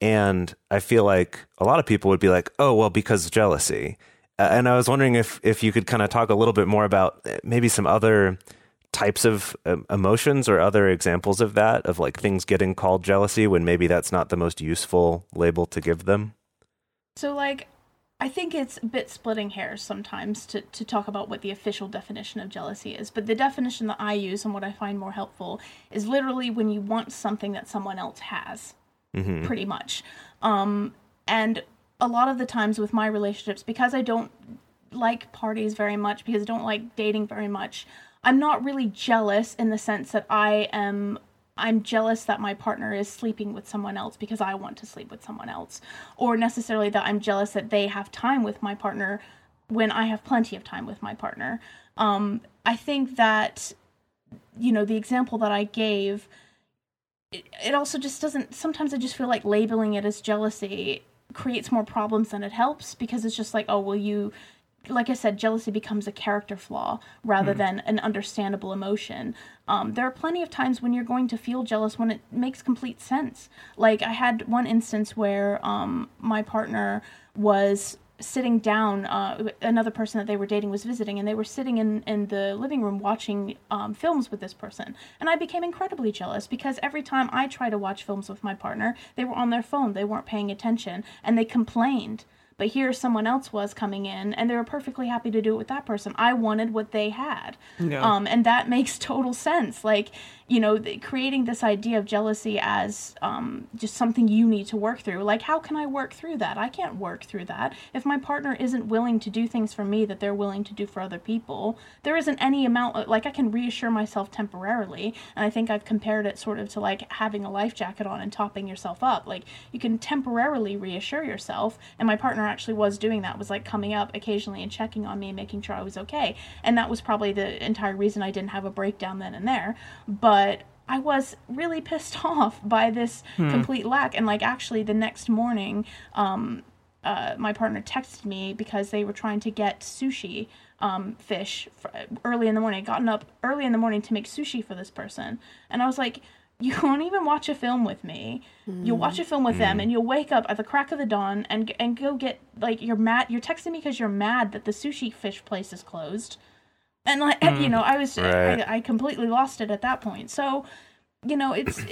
And I feel like a lot of people would be like, oh, well, because jealousy. Uh, and I was wondering if if you could kind of talk a little bit more about uh, maybe some other types of um, emotions or other examples of that of like things getting called jealousy when maybe that's not the most useful label to give them. So, like, I think it's a bit splitting hairs sometimes to, to talk about what the official definition of jealousy is. But the definition that I use and what I find more helpful is literally when you want something that someone else has, pretty much. Um, and a lot of the times with my relationships, because I don't like parties very much, because I don't like dating very much, I'm not really jealous in the sense that I am I'm jealous that my partner is sleeping with someone else because I want to sleep with someone else, or necessarily that I'm jealous that they have time with my partner when I have plenty of time with my partner. Um, I think that, you know, the example that I gave, it, it also just doesn't, sometimes I just feel like labeling it as jealousy creates more problems than it helps because it's just like, oh, well, you, like I said, jealousy becomes a character flaw rather than an understandable emotion. Um, there are plenty of times when you're going to feel jealous when it makes complete sense. Like I had one instance where um, my partner was sitting down. Uh, another person that they were dating was visiting, and they were sitting in in the living room watching um, films with this person. And I became incredibly jealous because every time I try to watch films with my partner, they were on their phone, they weren't paying attention, and they complained. But here someone else was coming in and they were perfectly happy to do it with that person. I wanted what they had. Yeah. Um, and that makes total sense. Like, you know, creating this idea of jealousy as um, just something you need to work through. Like, how can I work through that? I can't work through that. If my partner isn't willing to do things for me that they're willing to do for other people, there isn't any amount of, like, I can reassure myself temporarily. And I think I've compared it sort of to like having a life jacket on and topping yourself up. Like, you can temporarily reassure yourself. And my partner actually was doing that, was like coming up occasionally and checking on me and making sure I was okay. And that was probably the entire reason I didn't have a breakdown then and there. But I was really pissed off by this complete lack. And like actually the next morning, um, uh, my partner texted me because they were trying to get sushi um, fish for, early in the morning. I'd gotten up early in the morning to make sushi for this person, and I was like, "You won't even watch a film with me. You'll watch a film with them, and you'll wake up at the crack of the dawn and and go get like you're mad. You're texting me because you're mad that the sushi fish place is closed." And like you know, I was Right. I, I completely lost it at that point. So, you know, it's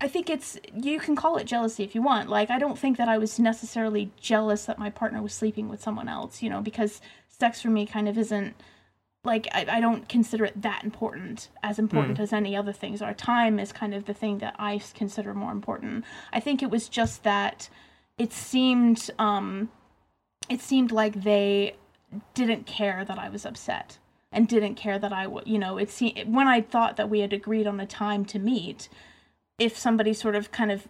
I think it's you can call it jealousy if you want. Like I don't think that I was necessarily jealous that my partner was sleeping with someone else, you know, because sex for me kind of isn't like I, I don't consider it that important as important as any other things our time is kind of the thing that i consider more important i think it was just that it seemed um it seemed like they didn't care that i was upset and didn't care that I would, you know it seemed when i thought that we had agreed on a time to meet if somebody sort of kind of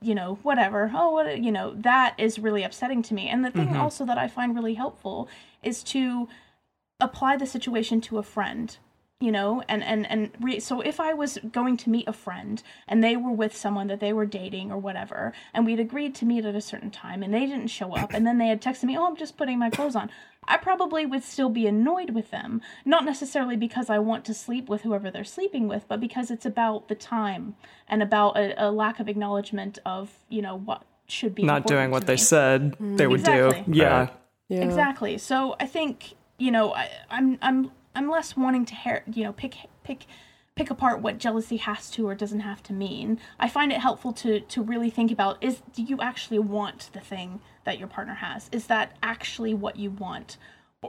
you know whatever oh what you know that is really upsetting to me. And the thing mm-hmm. also that i find really helpful is to apply the situation to a friend you know and and and re- so if i was going to meet a friend and they were with someone that they were dating or whatever and we'd agreed to meet at a certain time and they didn't show up and then they had texted me oh i'm just putting my clothes on i probably would still be annoyed with them not necessarily because i want to sleep with whoever they're sleeping with but because it's about the time and about a, a lack of acknowledgement of you know what should be Not important doing to what they me. said they would Exactly. do. Yeah. Right. Yeah. Exactly. So I think you know I, I'm I'm I'm less wanting to hair, you know pick pick pick apart what jealousy has to or doesn't have to mean. I find it helpful to to really think about is do you actually want the thing that your partner has? Is that actually what you want?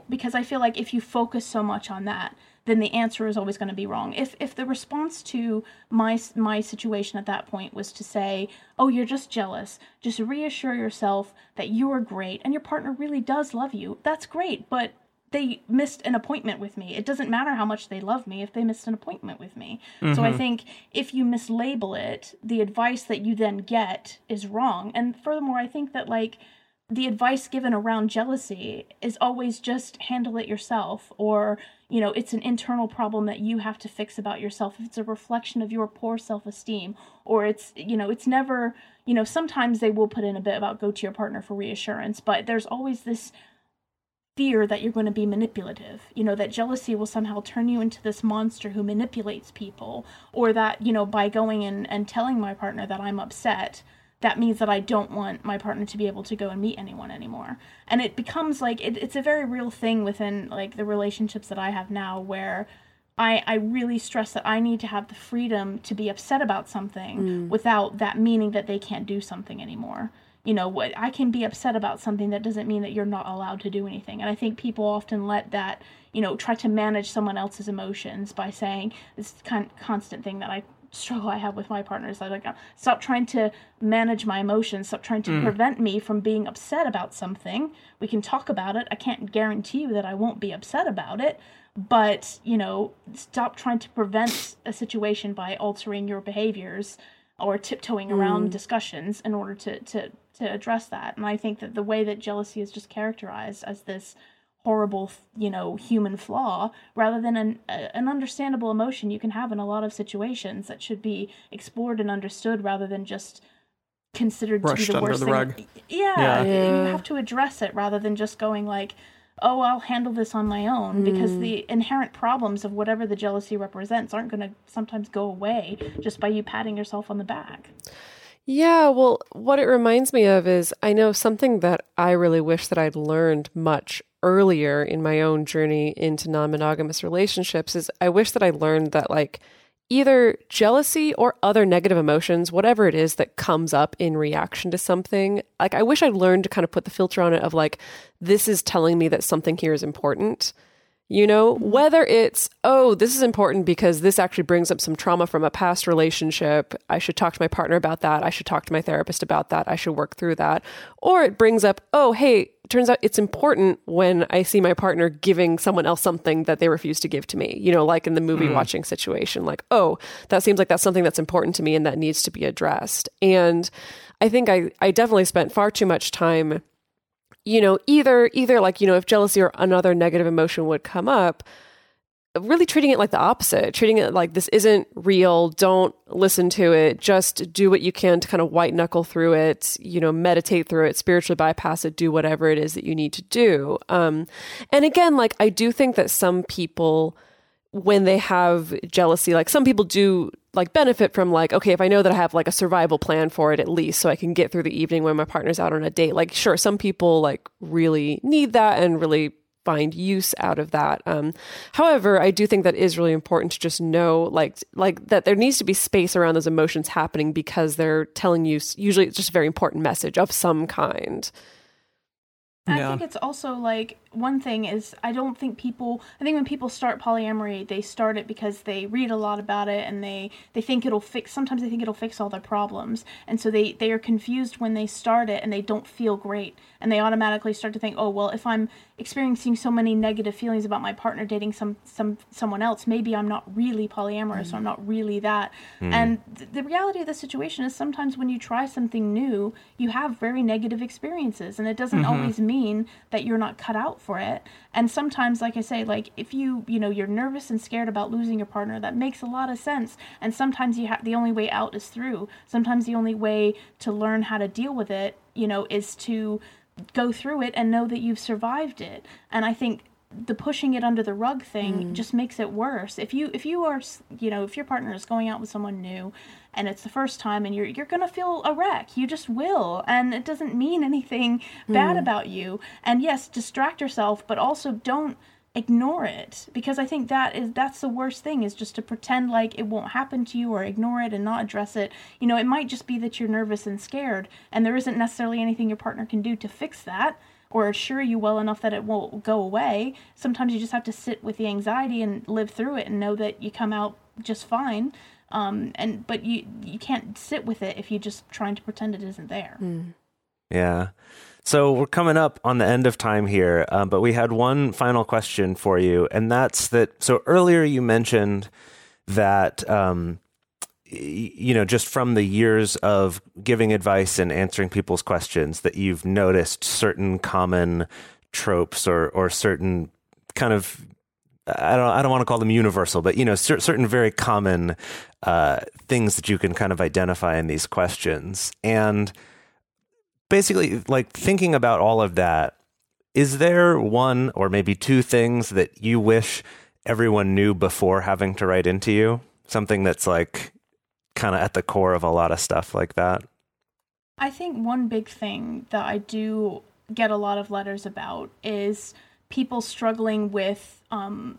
Because I feel like if you focus so much on that, then the answer is always going to be wrong. If if the response to my my situation at that point was to say, "Oh, you're just jealous," just reassure yourself that you are great and your partner really does love you. That's great, but they missed an appointment with me. It doesn't matter how much they love me if they missed an appointment with me. So I mm-hmm. think if you mislabel it, the advice that you then get is wrong. And furthermore, I think that like the advice given around jealousy is always just handle it yourself or you know it's an internal problem that you have to fix about yourself if it's a reflection of your poor self-esteem or it's you know it's never you know sometimes they will put in a bit about go to your partner for reassurance but there's always this fear that you're going to be manipulative you know that jealousy will somehow turn you into this monster who manipulates people or that you know by going in and telling my partner that i'm upset that means that I don't want my partner to be able to go and meet anyone anymore. And it becomes like it, it's a very real thing within like the relationships that I have now where I, I really stress that I need to have the freedom to be upset about something mm. without that meaning that they can't do something anymore. You know, what I can be upset about something that doesn't mean that you're not allowed to do anything. And I think people often let that, you know, try to manage someone else's emotions by saying this kind of constant thing that I struggle I have with my partners. I like stop trying to manage my emotions. Stop trying to mm. prevent me from being upset about something. We can talk about it. I can't guarantee you that I won't be upset about it, but you know, stop trying to prevent a situation by altering your behaviors or tiptoeing around mm. discussions in order to to to address that. And I think that the way that jealousy is just characterized as this horrible you know human flaw rather than an, a- an understandable emotion you can have in a lot of situations that should be explored and understood rather than just considered Brushed to be the under worst the thing rug. yeah, Yeah. you have to address it rather than just going like oh i'll handle this on my own because mm. the inherent problems of whatever the jealousy represents aren't going to sometimes go away just by you patting yourself on the back. Yeah, well, what it reminds me of is I know something that I really wish that I'd learned much earlier in my own journey into non monogamous relationships is I wish that I learned that, like, either jealousy or other negative emotions, whatever it is that comes up in reaction to something, like, I wish I'd learned to kind of put the filter on it of, like, this is telling me that something here is important. You know, whether it's, oh, this is important because this actually brings up some trauma from a past relationship. I should talk to my partner about that. I should talk to my therapist about that. I should work through that. Or it brings up, oh, hey, turns out it's important when I see my partner giving someone else something that they refuse to give to me. You know, like in the movie mm. watching situation, like, oh, that seems like that's something that's important to me and that needs to be addressed. And I think I, I definitely spent far too much time you know either either like you know if jealousy or another negative emotion would come up really treating it like the opposite treating it like this isn't real don't listen to it just do what you can to kind of white knuckle through it you know meditate through it spiritually bypass it do whatever it is that you need to do. Um and again like i do think that some people when they have jealousy like some people do like benefit from like okay if i know that i have like a survival plan for it at least so i can get through the evening when my partner's out on a date like sure some people like really need that and really find use out of that um however i do think that is really important to just know like like that there needs to be space around those emotions happening because they're telling you usually it's just a very important message of some kind. I think it's also like one thing is I don't think people I think when people start polyamory they start it because they read a lot about it and they they think it'll fix sometimes they think it'll fix all their problems. And so they they are confused when they start it and they don't feel great. And they automatically start to think oh well if I'm experiencing so many negative feelings about my partner dating some some someone else maybe I'm not really polyamorous or I'm not really that. Hmm. And th- the reality of the situation is sometimes when you try something new you have very negative experiences. And it doesn't mm-hmm. always mean that you're not cut out for it. And sometimes like i say like if you you know you're nervous and scared about losing your partner that makes a lot of sense. And sometimes you have the only way out is through. Sometimes the only way to learn how to deal with it you know is to go through it and know that you've survived it. And i think the pushing it under the rug thing mm. just makes it worse. If you if you are you know if your partner is going out with someone new, and it's the first time, and you're you're gonna feel a wreck. You just will, and it doesn't mean anything bad hmm. about you. And yes, distract yourself, but also don't ignore it because I think that is that's the worst thing is just to pretend like it won't happen to you or ignore it and not address it. You know, it might just be that you're nervous and scared, and there isn't necessarily anything your partner can do to fix that or assure you well enough that it won't go away. Sometimes you just have to sit with the anxiety and live through it and know that you come out just fine. Um, and but you you can't sit with it if you're just trying to pretend it isn't there. Yeah. So we're coming up on the end of time here, um, but we had one final question for you, and that's that. So earlier you mentioned that, um, you know, just from the years of giving advice and answering people's questions, that you've noticed certain common tropes or or certain kind of I don't I don't want to call them universal, but you know, cer- certain very common uh, things that you can kind of identify in these questions, and basically, like thinking about all of that, is there one or maybe two things that you wish everyone knew before having to write into you? Something that's like kind of at the core of a lot of stuff like that. I think one big thing that I do get a lot of letters about is people struggling with um,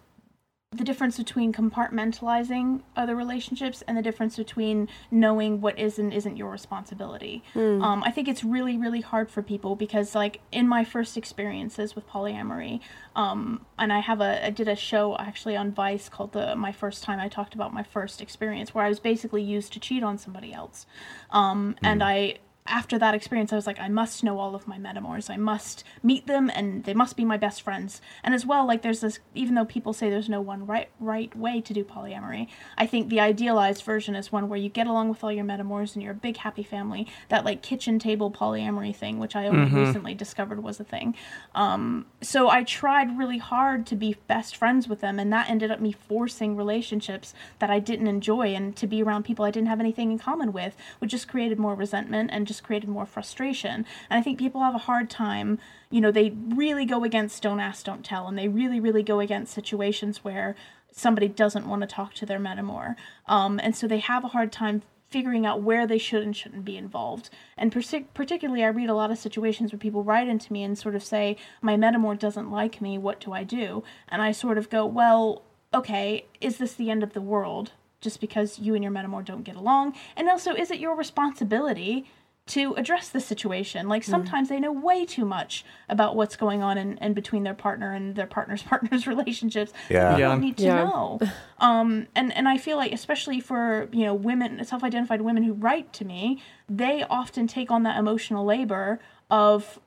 the difference between compartmentalizing other relationships and the difference between knowing what is and isn't your responsibility. Um, I think it's really, really hard for people because, like, in my first experiences with polyamory, um, and I have a, I did a show actually on Vice called the My First Time. I talked about my first experience where I was basically used to cheat on somebody else, um, and I after that experience, I was like, I must know all of my metamors. I must meet them, and they must be my best friends. And as well, like there's this, even though people say there's no one right right way to do polyamory, I think the idealized version is one where you get along with all your metamors and you're a big happy family. That like kitchen table polyamory thing, which I only recently discovered was a thing. Um, so I tried really hard to be best friends with them, and that ended up me forcing relationships that I didn't enjoy and to be around people I didn't have anything in common with, which just created more resentment and just created more frustration. And I think people have a hard time, you know, they really go against don't ask, don't tell, and they really, really go against situations where somebody doesn't want to talk to their metamor. Um, and so they have a hard time figuring out where they should and shouldn't be involved. And partic- particularly, I read a lot of situations where people write into me and sort of say, My metamor doesn't like me, what do I do? And I sort of go, Well, okay, is this the end of the world? Just because you and your metamor don't get along? And also, is it your responsibility to address the situation. Like sometimes they know way too much about what's going on in, in between their partner and their partner's partner's relationships. Yeah. They Yeah. don't need to Yeah. know. Um, and, and I feel like especially for, you know, women, self-identified women who write to me, they often take on that emotional labor of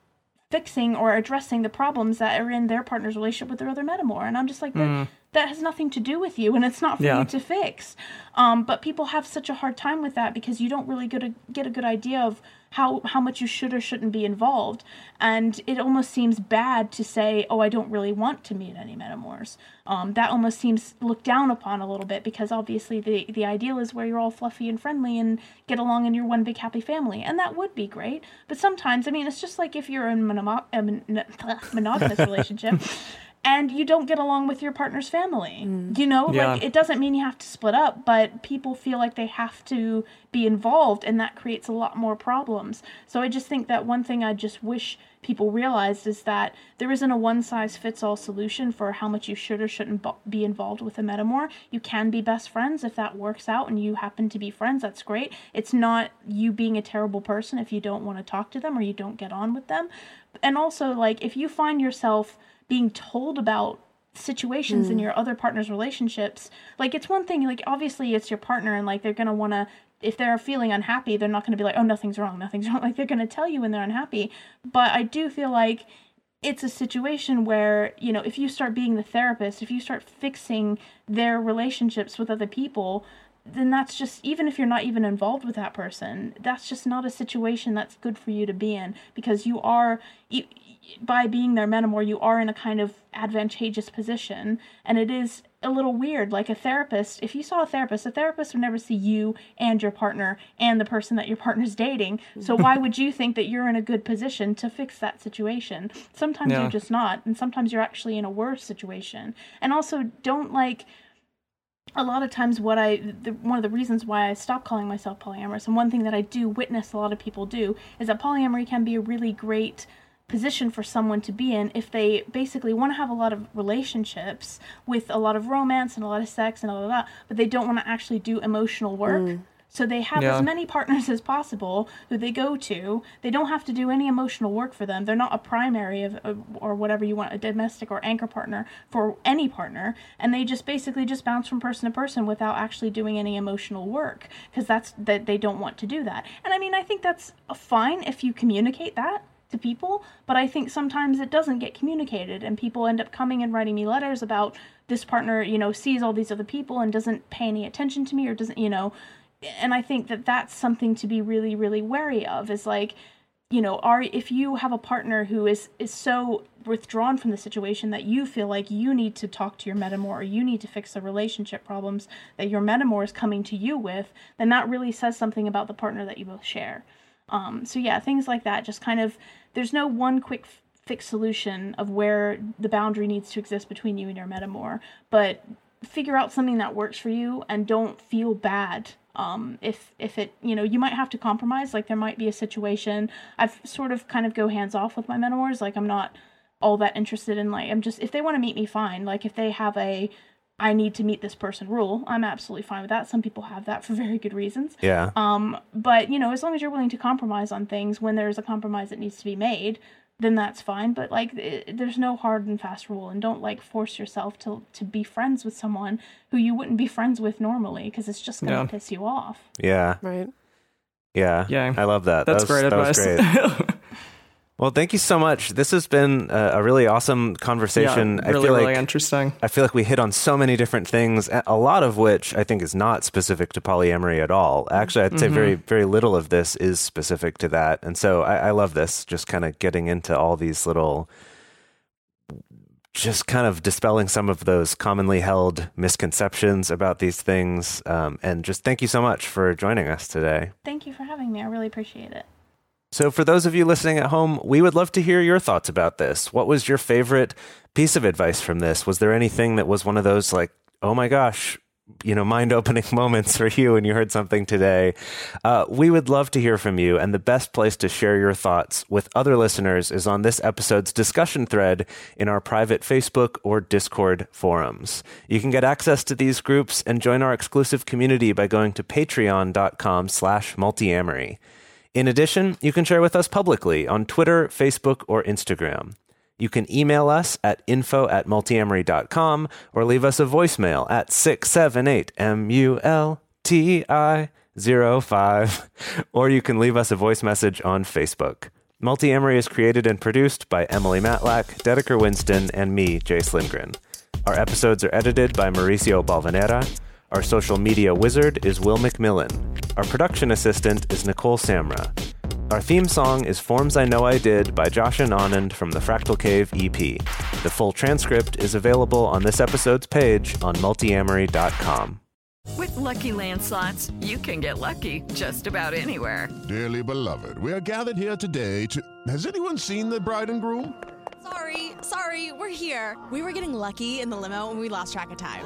fixing or addressing the problems that are in their partner's relationship with their other metamor. And I'm just like, that, that has nothing to do with you and it's not for Yeah. you to fix. Um, but people have such a hard time with that because you don't really get a, get a good idea of how, how much you should or shouldn't be involved. And it almost seems bad to say, oh, I don't really want to meet any metamors. Um, that almost seems looked down upon a little bit because obviously the, the ideal is where you're all fluffy and friendly and get along in your one big happy family. And that would be great. But sometimes, I mean, it's just like if you're in a mono- a mon- monogamous relationship and you don't get along with your partner's family. Mm. You know, Yeah. like it doesn't mean you have to split up, but people feel like they have to be involved and that creates a lot more problems. So I just think that one thing I just wish people realized is that there isn't a one size fits all solution for how much you should or shouldn't be involved with a metamor. You can be best friends if that works out and you happen to be friends, that's great. It's not you being a terrible person if you don't want to talk to them or you don't get on with them. And also like if you find yourself being told about situations in hmm. your other partner's relationships. Like it's one thing like obviously it's your partner and like they're gonna want to if they're feeling unhappy they're not gonna be like oh nothing's wrong nothing's wrong. Like they're gonna tell you when they're unhappy. But i do feel like it's a situation where you know if you start being the therapist if you start fixing their relationships with other people then that's just even if you're not even involved with that person, that's just not a situation that's good for you to be in because you are you, by being their metamor, you are in a kind of advantageous position, and it is a little weird. Like a therapist, if you saw a therapist, a therapist would never see you and your partner and the person that your partner's dating. So why would you think that you're in a good position to fix that situation? Sometimes Yeah. you're just not, and sometimes you're actually in a worse situation. And also, don't like a lot of times what i the, one of the reasons why i stopped calling myself polyamorous and one thing that i do witness a lot of people do is that polyamory can be a really great position for someone to be in if they basically want to have a lot of relationships with a lot of romance and a lot of sex and all of that but they don't want to actually do emotional work mm. so they have Yeah. as many partners as possible who they go to. They don't have to do any emotional work for them. They're not a primary of, of or whatever you want, a domestic or anchor partner for any partner, and they just basically just bounce from person to person without actually doing any emotional work because that's that they don't want to do that. And I mean, I think that's fine if you communicate that to people, but I think sometimes it doesn't get communicated, and people end up coming and writing me letters about this partner, you know, sees all these other people and doesn't pay any attention to me or doesn't, you know, and I think that that's something to be really, really wary of. Is like, you know, are if you have a partner who is is so withdrawn from the situation that you feel like you need to talk to your metamor or you need to fix the relationship problems that your metamor is coming to you with, then that really says something about the partner that you both share. Um, so yeah, things like that. Just kind of, there's no one quick fix solution of where the boundary needs to exist between you and your metamor, but figure out something that works for you and don't feel bad um if if it you know you might have to compromise. Like there might be a situation i've sort of kind of go hands off with my metamors. Like i'm not all that interested in like i'm just if they want to meet me fine. Like if they have a i need to meet this person rule i'm absolutely fine with that some people have that for very good reasons Yeah. um, but you know, as long as you're willing to compromise on things when there's a compromise that needs to be made, then that's fine. But like, i there's no hard and fast rule, and don't like force yourself to to be friends with someone who you wouldn't be friends with normally because it's just gonna Yeah. piss you off. yeah. Right. Yeah. Yeah. I love that. That's that was, great that was advice. great. Well, thank you so much. This has been a, a really awesome conversation. yeah, I really, feel really like interesting. I feel like we hit on so many different things, a a lot of which I think is not specific to polyamory at all. Actually, I'd say very, very little of this is specific to that. And so I, I love this, just kind of getting into all these little, just kind of dispelling some of those commonly held misconceptions about these things. Um, and just thank you so much for joining us today. Thank you for having me. I really appreciate it. So, for those of you listening at home, we would love to hear your thoughts about this. What was your favorite piece of advice from this? Was there anything that was one of those, like, oh my gosh, you know, mind opening moments for you when you heard something today? Uh, we would love to hear from you. And the best place to share your thoughts with other listeners is on this episode's discussion thread in our private Facebook or Discord forums. You can get access to these groups and join our exclusive community by going to patreon.com slash multiamory. In addition, you can share with us publicly on Twitter, Facebook, or Instagram. You can email us at info at multiamory.com or leave us a voicemail at 678-M-U-L-T-I-05 or you can leave us a voice message on Facebook. Multiamory is created and produced by Emily Matlack, Dedeker Winston, and me, Jase Lindgren. Our episodes are edited by Mauricio Balvanera. Our social media wizard is Will McMillan. Our production assistant is Nicole Samra. Our theme song is Forms I Know I Did by Josh and Anand from the Fractal Cave EP. The full transcript is available on this episode's page on multiamory.com. With Lucky Land slots, you can get lucky just about anywhere. Dearly beloved, we are gathered here today to. Has anyone seen the bride and groom? Sorry, sorry, we're here. We were getting lucky in the limo and we lost track of time.